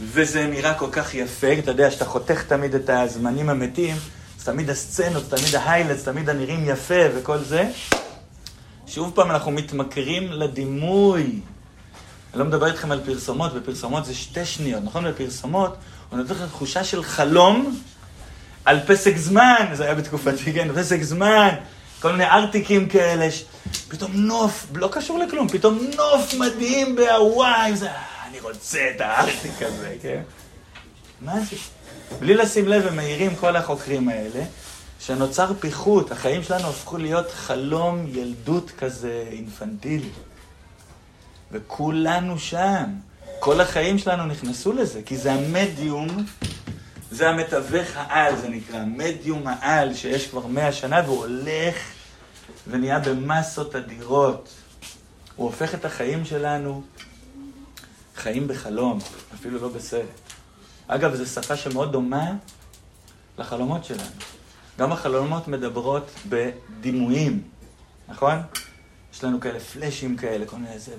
וזה נראה כל כך יפה, אתה יודע שאתה חותך תמיד את הזמנים המתים, אז תמיד הסצנות, תמיד ההיילדס, תמיד הנראים יפה וכל זה. שוב פעם אנחנו מתמכרים לדימוי. אני לא מדבר איתכם על פרסומות, בפרסומות זה שתי שניות, נכון? בפרסומות הוא נותן לך תחושה של חלום על פסק זמן, זה היה בתקופתי, כן, פסק זמן, כל מיני ארטיקים כאלה, ש... פתאום נוף, לא קשור לכלום, פתאום נוף מדהים בהוואי, זה, אני רוצה את הארטיק הזה, כן? מה זה? בלי לשים לב, הם מעירים כל החוקרים האלה, שנוצר פיחות, החיים שלנו הפכו להיות חלום ילדות כזה אינפנטילי. וכולנו שם. כל החיים שלנו נכנסו לזה, כי זה המדיום, זה המתווך העל, זה נקרא, מדיום העל שיש כבר מאה שנה, והוא הולך ונהיה במסות אדירות. הוא הופך את החיים שלנו חיים בחלום, אפילו לא בסרט. אגב, זו שפה שמאוד דומה לחלומות שלנו. גם החלומות מדברות בדימויים, נכון? יש לנו כאלה פלאשים כאלה, כל מיני זה.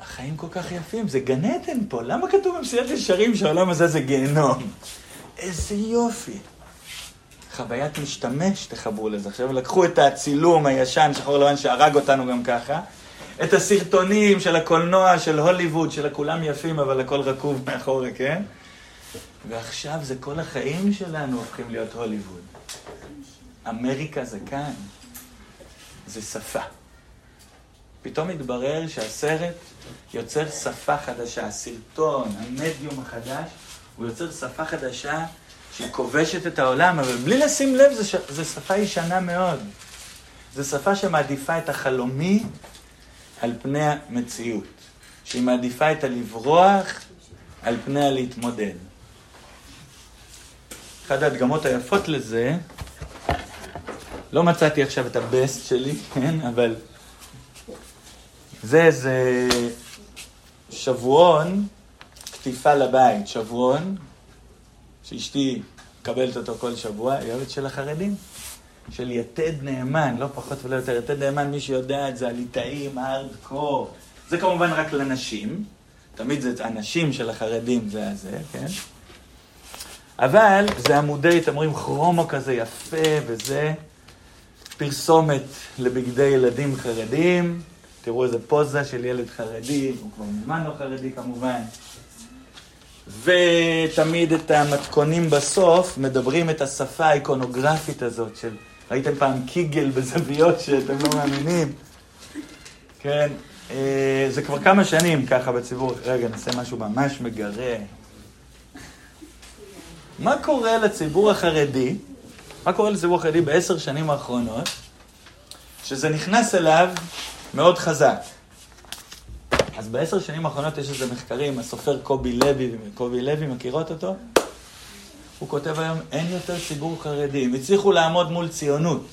החיים כל כך יפים, זה גן עדן פה, למה כתוב במסילת ישרים שהעולם הזה זה גיהנום? איזה יופי. חוויית משתמש, תחברו לזה. עכשיו לקחו את הצילום הישן, שחור לבן, שהרג אותנו גם ככה, את הסרטונים של הקולנוע, של הוליווד, של הכולם יפים, אבל הכל רקוב מאחורה, כן? ועכשיו זה כל החיים שלנו הופכים להיות הוליווד. אמריקה זה כאן. זה שפה. פתאום התברר שהסרט יוצר שפה חדשה, הסרטון, המדיום החדש, הוא יוצר שפה חדשה שהיא כובשת את העולם, אבל בלי לשים לב, זו שפה ישנה מאוד. זו שפה שמעדיפה את החלומי על פני המציאות. שהיא מעדיפה את הלברוח על פני הלהתמודד. אחת ההדגמות היפות לזה, לא מצאתי עכשיו את הבסט שלי, כן, אבל זה איזה שבועון, קטיפה לבית, שבועון, שאשתי מקבלת אותו כל שבוע, היא אוהבת של החרדים, של יתד נאמן, לא פחות ולא יותר. יתד נאמן, מי שיודע את זה, הליטאים, הארדקור. זה כמובן רק לנשים, תמיד זה הנשים של החרדים, זה הזה, כן? אבל זה עמודי, אתם רואים, כרומו כזה יפה וזה, פרסומת לבגדי ילדים חרדים, תראו איזה פוזה של ילד חרדי, הוא כבר מזמן לא חרדי כמובן. ותמיד את המתכונים בסוף מדברים את השפה האיקונוגרפית הזאת של, ראיתם פעם קיגל בזוויות שאתם לא מאמינים? כן, אה, זה כבר כמה שנים ככה בציבור, רגע, נעשה משהו ממש מגרה. מה קורה לציבור החרדי, מה קורה לציבור החרדי בעשר שנים האחרונות, שזה נכנס אליו מאוד חזק. אז בעשר שנים האחרונות יש איזה מחקרים, הסופר קובי לוי, קובי לוי, מכירות אותו? הוא כותב היום, אין יותר ציבור חרדי. הם הצליחו לעמוד מול ציונות,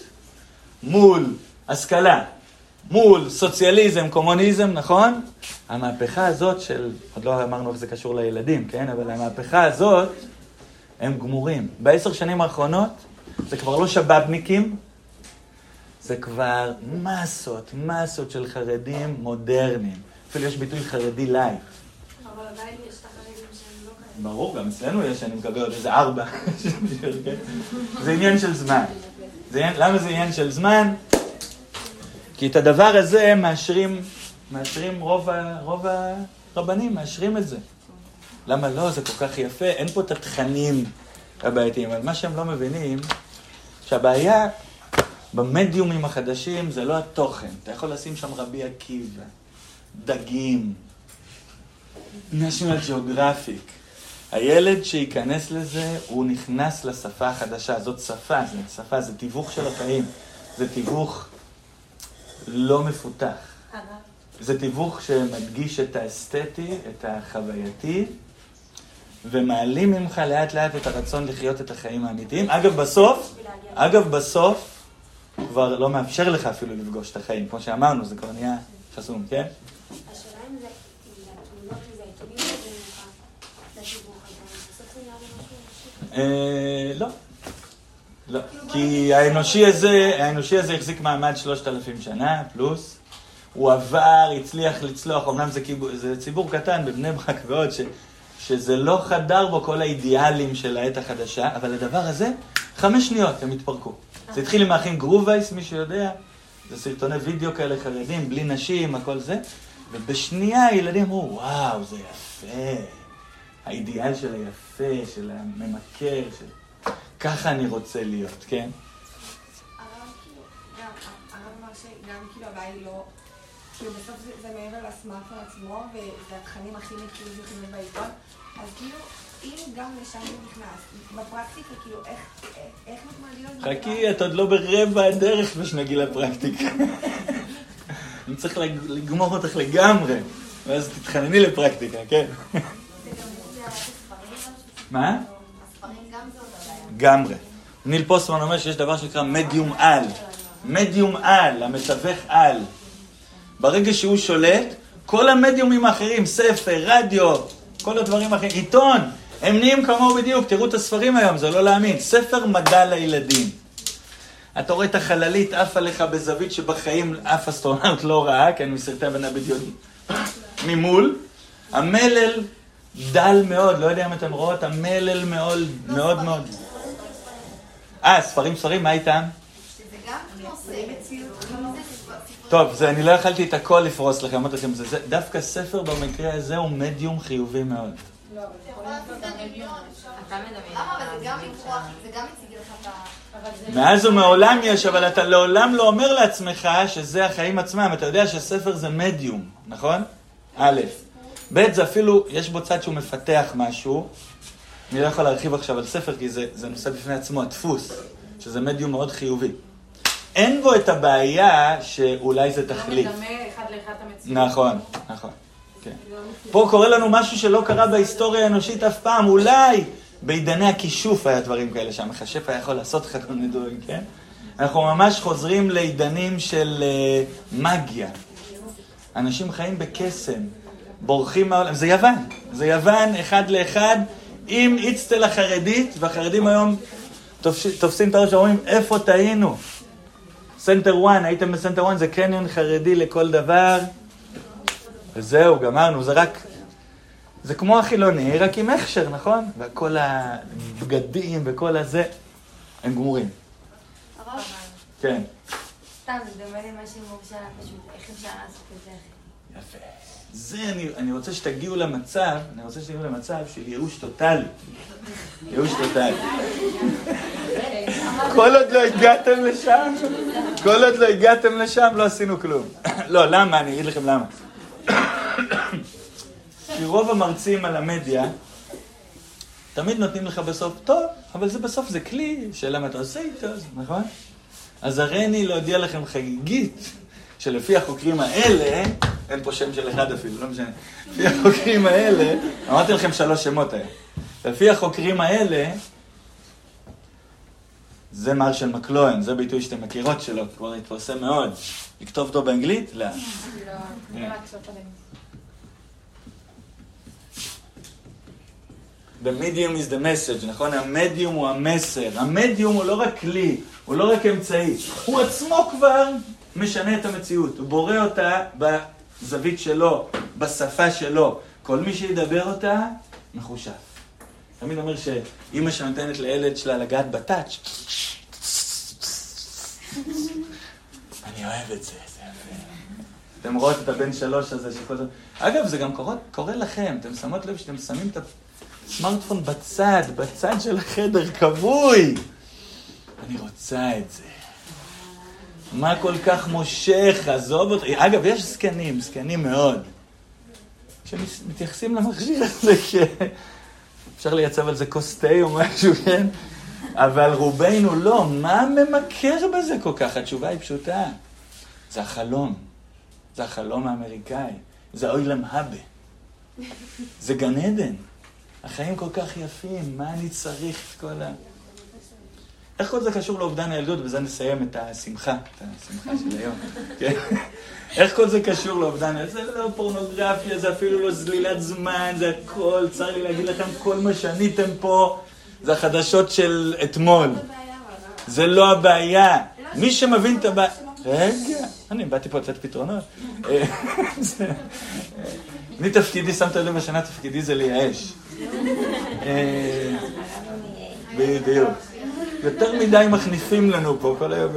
מול השכלה, מול סוציאליזם, קומוניזם, נכון? המהפכה הזאת של, עוד לא אמרנו איך זה קשור לילדים, כן? אבל המהפכה הזאת, הם גמורים. בעשר שנים האחרונות זה כבר לא שבאבניקים, זה כבר מסות, מסות של חרדים מודרניים. אפילו יש ביטוי חרדי light. אבל עדיין יש את החרדים שהם לא כאלה. ברור, גם אצלנו יש, אני מקבל עוד איזה ארבע. זה עניין של זמן. זה, למה זה עניין של זמן? כי את הדבר הזה מאשרים, מאשרים רוב, ה, רוב הרבנים, מאשרים את זה. למה לא? זה כל כך יפה, אין פה את התכנים הבעייתיים. אבל מה שהם לא מבינים, שהבעיה במדיומים החדשים זה לא התוכן. אתה יכול לשים שם רבי עקיבא, דגים, national geographic. הילד שייכנס לזה, הוא נכנס לשפה החדשה. זאת שפה, זה שפה, זה תיווך של החיים. זה תיווך לא מפותח. זה תיווך שמדגיש את האסתטי, את החווייתי, ומעלים ממך לאט לאט את הרצון לחיות את החיים האמיתיים. אגב, בסוף, אגב, בסוף, הוא כבר לא מאפשר לך אפילו לפגוש את החיים. כמו שאמרנו, זה כבר נהיה חסום, כן? אה, לא. לא. כי האנושי הזה, האנושי הזה החזיק מעמד שלושת אלפים שנה, פלוס. הוא עבר, הצליח לצלוח, אמנם זה, ציבור קטן בבני ברק ועוד, שזה לא חדר בו כל האידיאלים של העת החדשה, אבל הדבר הזה, חמש שניות הם התפרקו. זה התחיל עם האחים גרובייס, מי שיודע, זה סרטוני וידאו כאלה חרדים, בלי נשים, הכל זה, ובשנייה הילדים אמרו, וואו, זה יפה. האידיאל של היפה, של הממכר, של... ככה אני רוצה להיות, כן? הרב כאילו, הרב אמר שגם כאילו הבעיה היא לא, כאילו בסוף זה, זה מעבר לסמארטפון עצמו, וזה התכנים הכי נקיים שיכולים בעיתון, אז כאילו, אם גם לשם זה נכנס, בפרקטיקה, כאילו, איך, איך זה? חכי, את עוד לא ברבע הדרך בשנגיל לפרקטיקה. אני צריך לג- לגמור אותך לגמרי, ואז תתחנני לפרקטיקה, כן? מה? הספרים גם זה עוד הבעיה. לגמרי. ניל פוסטמן אומר שיש דבר שנקרא מדיום על. מדיום על, המתווך על. ברגע שהוא שולט, כל המדיומים האחרים, ספר, רדיו, כל הדברים האחרים, עיתון, הם נהיים כמוהו בדיוק. תראו את הספרים היום, זה לא להאמין. ספר מדע לילדים. אתה רואה את החללית עפה לך בזווית שבחיים אף אסטרונאוט לא ראה, כן, מסרטי הבנה בדיונים. ממול, המלל דל מאוד, לא יודע אם אתם רואות, המלל מאוד מאוד מאוד. אה, ספרים ספרים, מה איתם? שזה גם נושא. טוב, זה, אני לא יכלתי את הכל לפרוס לכם, אמרתי לכם, זה, זה, דווקא ספר במקרה הזה הוא מדיום חיובי מאוד. אתה מדמיין. למה? אבל זה גם לקרוח, זה גם מציג לך את ה... מאז ומעולם יש, אבל אתה לעולם לא אומר לעצמך שזה החיים עצמם. אתה יודע שספר זה מדיום, נכון? א', ב', זה אפילו, יש בו צד שהוא מפתח משהו. אני לא יכול להרחיב עכשיו על ספר, כי זה, זה נושא בפני עצמו, הדפוס, שזה מדיום מאוד חיובי. אין בו את הבעיה שאולי זה תחליף. מדמה אחד לאחד המציאות. נכון, נכון. כן. פה קורה לנו משהו שלא קרה בהיסטוריה האנושית אף פעם, אולי בעידני הכישוף היה דברים כאלה שהמכשף היה יכול לעשות לך כל מיני דברים, כן? אנחנו ממש חוזרים לעידנים של uh, מגיה. אנשים חיים בקסם, בורחים מהעולם, זה יוון, זה יוון אחד לאחד עם איצטלה חרדית, והחרדים היום תופש, תופסים את הראש ואומרים, איפה טעינו? סנטר וואן, הייתם בסנטר וואן, זה קניון חרדי לכל דבר. וזהו, גמרנו, זה רק... זה כמו החילוני, רק עם הכשר, נכון? וכל הבגדים וכל הזה, הם גמורים. הרב, כן. סתם זה דומה למה שהימור שלה, פשוט איך אפשר לעשות את זה. יפה. זה, אני, אני רוצה שתגיעו למצב, אני רוצה שתגיעו למצב של ייאוש טוטאלי. ייאוש טוטאלי. כל עוד לא הגעתם לשם, כל עוד לא הגעתם לשם, לא עשינו כלום. לא, למה? אני אגיד לכם למה. כי רוב המרצים על המדיה, תמיד נותנים לך בסוף, טוב, אבל זה בסוף זה כלי, שאלה מה אתה עושה איתו, נכון? אז הריני להודיע לכם חגיגית, שלפי החוקרים האלה, אין פה שם של אחד אפילו, לא משנה, לפי החוקרים האלה, אמרתי לכם שלוש שמות היום, לפי החוקרים האלה, זה מרשל מקלוהן, זה ביטוי שאתם מכירות שלו, כבר התפרסם מאוד. לכתוב אותו באנגלית? לא. The medium is the message, נכון? המדיום הוא המסר. המדיום הוא לא רק כלי, הוא לא רק אמצעי. הוא עצמו כבר משנה את המציאות. הוא בורא אותה בזווית שלו, בשפה שלו. כל מי שידבר אותה, מחושב. תמיד אומר שאימא שנותנת לילד שלה לגעת בטאץ', אני אוהב את זה, זה יפה. אתם רואות את הבן שלוש הזה שכל זה... אגב, זה גם קורה לכם, אתם שמות לב שאתם שמים את הסמארטפון בצד, בצד של החדר, כבוי. אני רוצה את זה. מה כל כך מושך? עזוב אותי. אגב, יש זקנים, זקנים מאוד, שמתייחסים למכשיר הזה כ... אפשר לייצב על זה כוס תה או משהו, כן? אבל רובנו לא. מה ממכר בזה כל כך? התשובה היא פשוטה. זה החלום. זה החלום האמריקאי. זה אוילם הבה. זה גן עדן. החיים כל כך יפים, מה אני צריך את כל ה... איך כל זה קשור לאובדן הילדות? ובזה נסיים את השמחה, את השמחה של היום. כן? איך כל זה קשור לאובדן הילדות? זה לא פורנוגרפיה, זה אפילו לא זלילת זמן, זה הכל, צר לי להגיד לכם, כל מה שעניתם פה זה החדשות של אתמול. זה לא הבעיה. מי שמבין את הבעיה... רגע, אני באתי פה לתת פתרונות. אני תפקידי, שמת לב השנה, תפקידי זה לייאש. בדיוק. יותר מדי מחניפים לנו פה כל היום.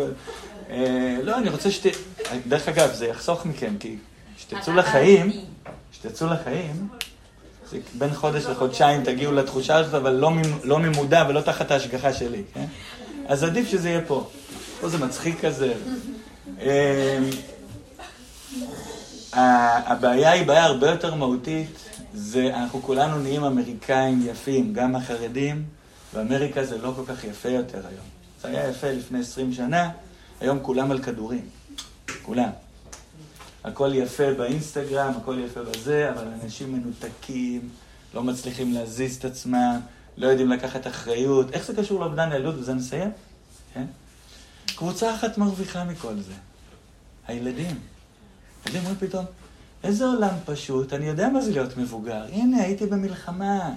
לא, אני רוצה שת... דרך אגב, זה יחסוך מכם, כי כשתצאו לחיים, כשתצאו לחיים, בין חודש לחודשיים תגיעו לתחושה הזאת, אבל לא, לא ממודע ולא תחת ההשגחה שלי, כן? אז עדיף שזה יהיה פה. פה זה מצחיק כזה. הבעיה היא בעיה הרבה יותר מהותית, זה אנחנו כולנו נהיים אמריקאים יפים, גם החרדים, ואמריקה זה לא כל כך יפה יותר היום. זה היה יפה לפני עשרים שנה, היום כולם על כדורים. כולם. הכל יפה באינסטגרם, הכל יפה בזה, אבל אנשים מנותקים, לא מצליחים להזיז את עצמם, לא יודעים לקחת אחריות. איך זה קשור לאובדן הילדות? וזה נסיים? כן? קבוצה אחת מרוויחה מכל זה. הילדים. הילדים אומרים פתאום, איזה עולם פשוט, אני יודע מה זה להיות מבוגר. הנה, הייתי במלחמה.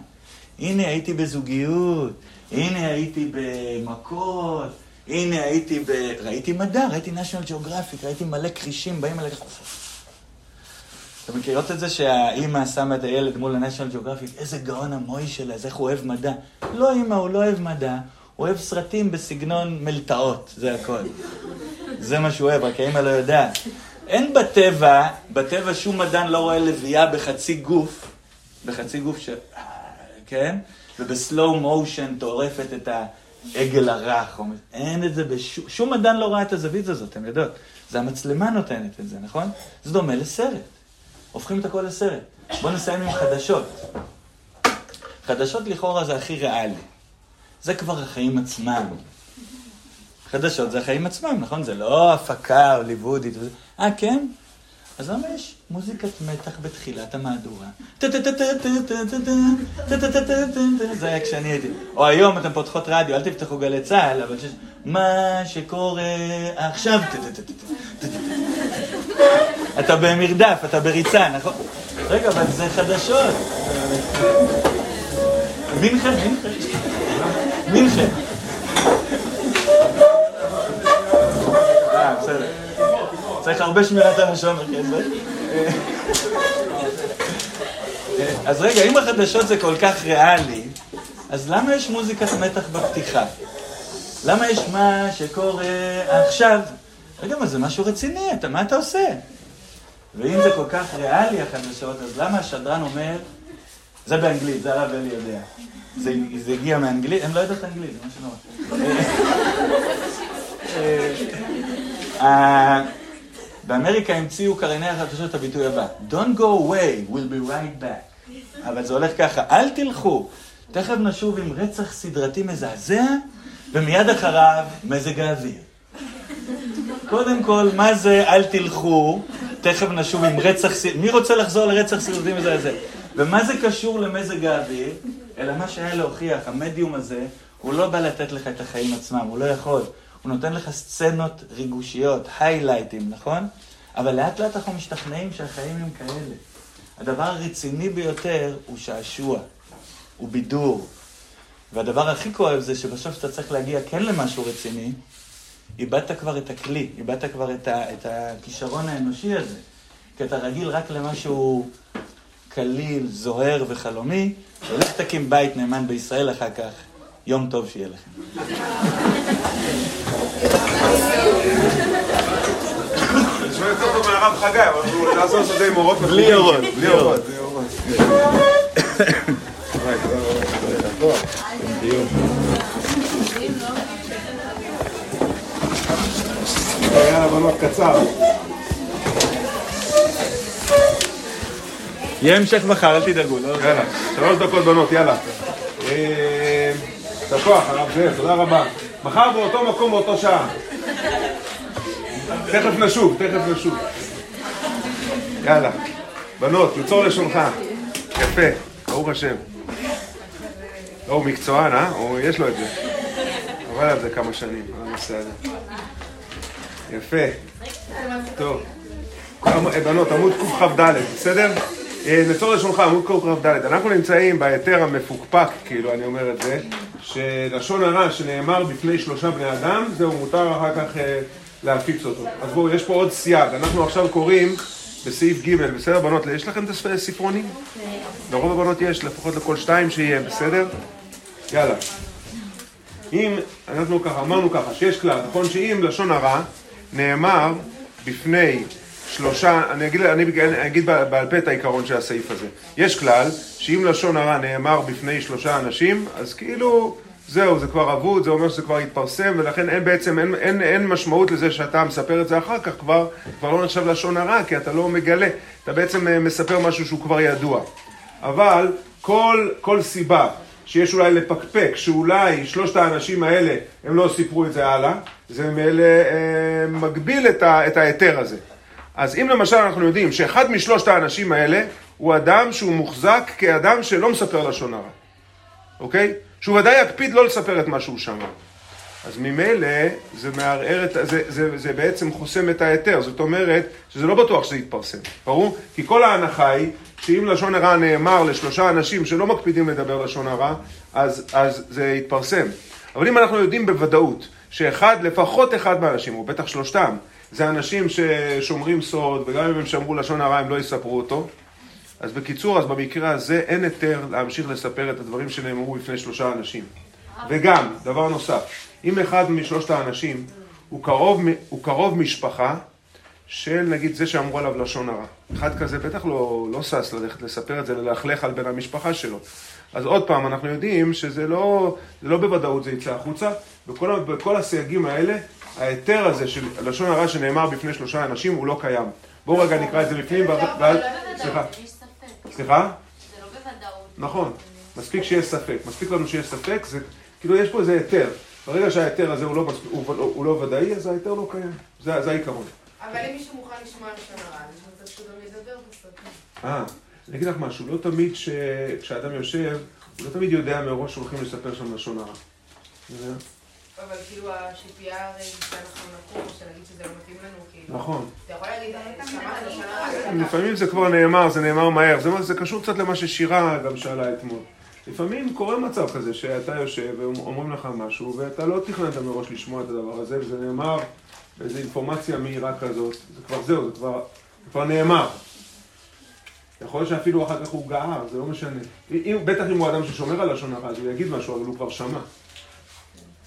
הנה, הייתי בזוגיות. הנה, הייתי במכות. הנה, הייתי ב... ראיתי מדע, ראיתי national geographic, ראיתי מלא כרישים באים אליי. אתם מכירות את זה שהאימא שמה את הילד מול ה-national geographic, איזה גאון המוי שלה, איך הוא אוהב מדע. לא אימא, הוא לא אוהב מדע, הוא אוהב סרטים בסגנון מלטעות, זה הכל. זה מה שהוא אוהב, רק האימא לא יודעת. אין בטבע, בטבע שום מדען לא רואה לביאה בחצי גוף, בחצי גוף ש... כן? ובסלואו מושן טורפת את העגל הרך. אין את זה בשום... שום מדען לא ראה את הזווית הזאת, אתם יודעות. זה המצלמה נותנת את זה, נכון? זה דומה לסרט. הופכים את הכל לסרט. בואו נסיים עם חדשות. חדשות לכאורה זה הכי ריאלי. זה כבר החיים עצמם. חדשות זה החיים עצמם, נכון? זה לא הפקה הוליוודית. אה, כן? אז למה יש מוזיקת מתח בתחילת המהדורה? זה היה כשאני הייתי. או היום אתם פותחות רדיו, אל תפתחו גלי צה"ל, אבל שיש... מה שקורה עכשיו... אתה במרדף, אתה בריצה, נכון? רגע, אבל זה חדשות. מינכן, מינכן. מינכן. אה, בסדר. צריך הרבה שמירת הלשון, אז רגע, אם החדשות זה כל כך ריאלי, אז למה יש מוזיקת מתח בפתיחה? למה יש מה שקורה עכשיו? רגע, מה זה משהו רציני, אתה, מה אתה עושה? ואם זה כל כך ריאלי החדשות, אז למה השדרן אומר, זה באנגלית, זה הרב אלי יודע. זה, זה הגיע מאנגלית, הם לא יודעות אנגלית, זה מה שנורא. באמריקה המציאו קרייני החדשות את הביטוי הבא, Don't go away, we'll be right back. אבל זה הולך ככה, אל תלכו, תכף נשוב עם רצח סדרתי מזעזע, ומיד אחריו מזג האוויר. קודם כל, מה זה אל תלכו, תכף נשוב עם רצח סדרתי, מי רוצה לחזור לרצח סדרתי מזעזע? ומה זה קשור למזג האוויר? אלא מה שהיה להוכיח, המדיום הזה, הוא לא בא לתת לך את החיים עצמם, הוא לא יכול. הוא נותן לך סצנות ריגושיות, היילייטים, נכון? אבל לאט לאט אנחנו משתכנעים שהחיים הם כאלה. הדבר הרציני ביותר הוא שעשוע, הוא בידור. והדבר הכי כואב זה שבסוף שאתה צריך להגיע כן למשהו רציני, איבדת כבר את הכלי, איבדת כבר את, ה, את הכישרון האנושי הזה. כי אתה רגיל רק למשהו קליל, זוהר וחלומי, ולך תקים בית נאמן בישראל אחר כך. יום טוב שיהיה לכם. אני שומע יותר טוב מהרב חגי, אבל הוא לעשות את זה עם אורות בלי אורות, בלי אורות. בלי אורות. יאללה בנות, קצר. יהיה המשך מחר, אל תדאגו. לא? יאללה, שלוש דקות בנות, יאללה. אה, כוח, הרב זאב, תודה רבה. מחר באותו מקום, באותו שעה. תכף נשוב, תכף נשוב. יאללה. בנות, יצור לשונך. יפה, ברוך השם. לא, הוא מקצוען, אה? הוא, יש לו את זה. עבד על זה כמה שנים, על הנושא הזה. יפה. טוב. אה, בנות, עמוד קכ"ד, בסדר? אה, נצור לשונך, עמוד קכ"ד. אנחנו נמצאים בהיתר המפוקפק, כאילו, אני אומר את זה, שלשון הרע שנאמר בפני שלושה בני אדם, זהו, מותר אחר כך אה, להפיץ אותו. אז בואו, יש פה עוד סייג. אנחנו עכשיו קוראים בסעיף ג', בסדר, בנות? יש לכם את הספרונים? לרוב הבנות יש, לפחות לכל שתיים שיהיה, בסדר? יאללה. אם, אנחנו ככה, אמרנו ככה, שיש כלל, נכון? שאם לשון הרע נאמר בפני שלושה, אני אגיד, אני אגיד בעל פה את העיקרון של הסעיף הזה. יש כלל שאם לשון הרע נאמר בפני שלושה אנשים, אז כאילו, זהו, זה כבר אבוד, זה אומר שזה כבר התפרסם, ולכן אין בעצם, אין, אין, אין משמעות לזה שאתה מספר את זה אחר כך, כבר, כבר לא נחשב לשון הרע, כי אתה לא מגלה, אתה בעצם אה, מספר משהו שהוא כבר ידוע. אבל כל, כל סיבה שיש אולי לפקפק, שאולי שלושת האנשים האלה, הם לא סיפרו את זה הלאה, זה אה, מגביל את ההיתר הזה. אז אם למשל אנחנו יודעים שאחד משלושת האנשים האלה הוא אדם שהוא מוחזק כאדם שלא מספר לשון הרע, אוקיי? שהוא ודאי יקפיד לא לספר את מה שהוא שמע. אז ממילא זה מערער את, זה, זה, זה בעצם חוסם את ההיתר, זאת אומרת שזה לא בטוח שזה יתפרסם, ברור? כי כל ההנחה היא שאם לשון הרע נאמר לשלושה אנשים שלא מקפידים לדבר לשון הרע, אז, אז זה יתפרסם. אבל אם אנחנו יודעים בוודאות שאחד, לפחות אחד מהאנשים, או בטח שלושתם, זה אנשים ששומרים סוד, וגם אם הם שמרו לשון הרע הם לא יספרו אותו, אז בקיצור, אז במקרה הזה אין היתר להמשיך לספר את הדברים שנאמרו בפני שלושה אנשים. וגם, דבר נוסף, אם אחד משלושת האנשים הוא קרוב, הוא קרוב משפחה של נגיד זה שאמרו עליו לשון הרע. אחד כזה בטח לא, לא שש ללכת לספר את זה, ללכלך על בן המשפחה שלו. אז עוד פעם, אנחנו יודעים שזה לא, לא בוודאות זה יצא החוצה, בכל הסייגים האלה, ההיתר הזה של לשון הרע שנאמר בפני שלושה אנשים הוא לא קיים. בואו רגע נקרא את זה בפנים, ואז... סליחה. סליחה? זה לא בוודאות. נכון, מספיק שיש ספק. מספיק לנו שיש ספק, זה כאילו יש פה איזה היתר. ברגע שההיתר הזה הוא לא, מספיק, הוא, הוא, הוא לא ודאי, אז ההיתר לא קיים. זה, זה העיקרון. אבל אם מישהו מוכן לשמוע לשון הרע, אז גם ידבר בסוף. אה, אני אגיד לך משהו, לא תמיד ש... כשאדם יושב, הוא לא תמיד יודע מראש שהולכים לספר שם לשון הרע. אבל כאילו הציפייה הרי שאנחנו נקום, שנגיד שזה לא מתאים לנו, כאילו. נכון. אתה יכול להגיד, הרע? לפעמים זה כבר נאמר, זה נאמר מהר. זה, זה קשור קצת למה ששירה גם שאלה אתמול. לפעמים קורה מצב כזה שאתה יושב ואומרים לך משהו ואתה לא תכננת מראש לשמוע את הדבר הזה וזה נאמר באיזו אינפורמציה מהירה כזאת, זה כבר זהו, זה כבר, זה כבר נאמר. יכול להיות שאפילו אחר כך הוא גאה, זה לא משנה. אם, בטח אם הוא אדם ששומר על לשון הרע, אז הוא יגיד משהו, אבל הוא כבר שמע.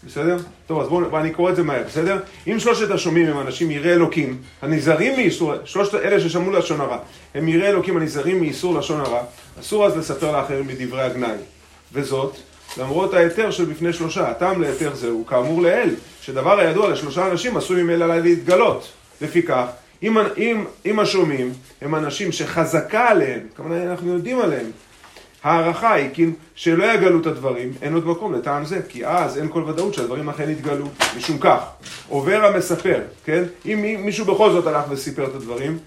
בסדר? טוב, אז בואו, בוא, אני קורא את זה מהר, בסדר? אם שלושת השומעים הם אנשים יראי אלוקים, הנזהרים מאיסור, שלושת אלה ששמעו לשון הרע, הם יראי אלוקים הנזהרים מאיסור לשון הרע, אסור אז לספר לאחרים בדברי הגנאי. וזאת, למרות ההיתר של בפני שלושה. הטעם להיתר זהו, כאמור לעיל, שדבר הידוע לשלושה אנשים עשוי ממילא להתגלות. לפיכך, אם, אם, אם השומעים הם אנשים שחזקה עליהם, כמובן אנחנו יודעים עליהם, ההערכה היא כי שלא יגלו את הדברים, אין עוד מקום לטעם זה, כי אז אין כל ודאות שהדברים אכן יתגלו. משום כך, עובר המספר, כן? אם מישהו בכל זאת הלך וסיפר את הדברים,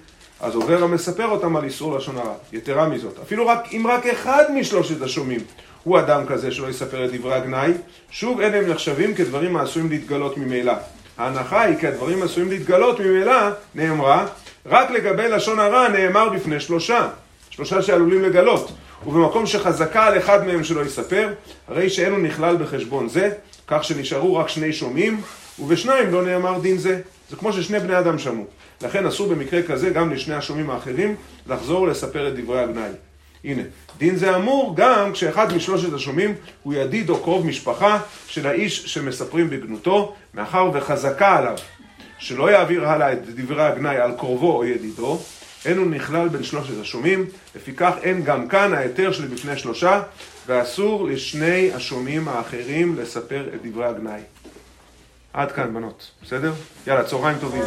אז עובר המספר אותם על איסור לשון הרע. יתרה מזאת, אפילו רק, אם רק אחד משלושת השומעים הוא אדם כזה שלא יספר את דברי הגנאי, שוב אין הם נחשבים כדברים העשויים להתגלות ממילא. ההנחה היא כי הדברים עשויים להתגלות ממילא, נאמרה, רק לגבי לשון הרע נאמר בפני שלושה. שלושה שעלולים לגלות. ובמקום שחזקה על אחד מהם שלא יספר, הרי שאינו נכלל בחשבון זה, כך שנשארו רק שני שומעים, ובשניים לא נאמר דין זה. זה כמו ששני בני אדם שמעו. לכן אסור במקרה כזה גם לשני השומעים האחרים לחזור ולספר את דברי הגנאי. הנה, דין זה אמור גם כשאחד משלושת השומעים הוא ידיד או קרוב משפחה של האיש שמספרים בגנותו, מאחר וחזקה עליו שלא יעביר הלאה את דברי הגנאי על קרובו או ידידו, אין הוא נכלל בין שלושת השומעים, לפיכך אין גם כאן ההיתר שלי בפני שלושה, ואסור לשני השומעים האחרים לספר את דברי הגנאי. עד כאן, בנות. בסדר? יאללה, צהריים טובים.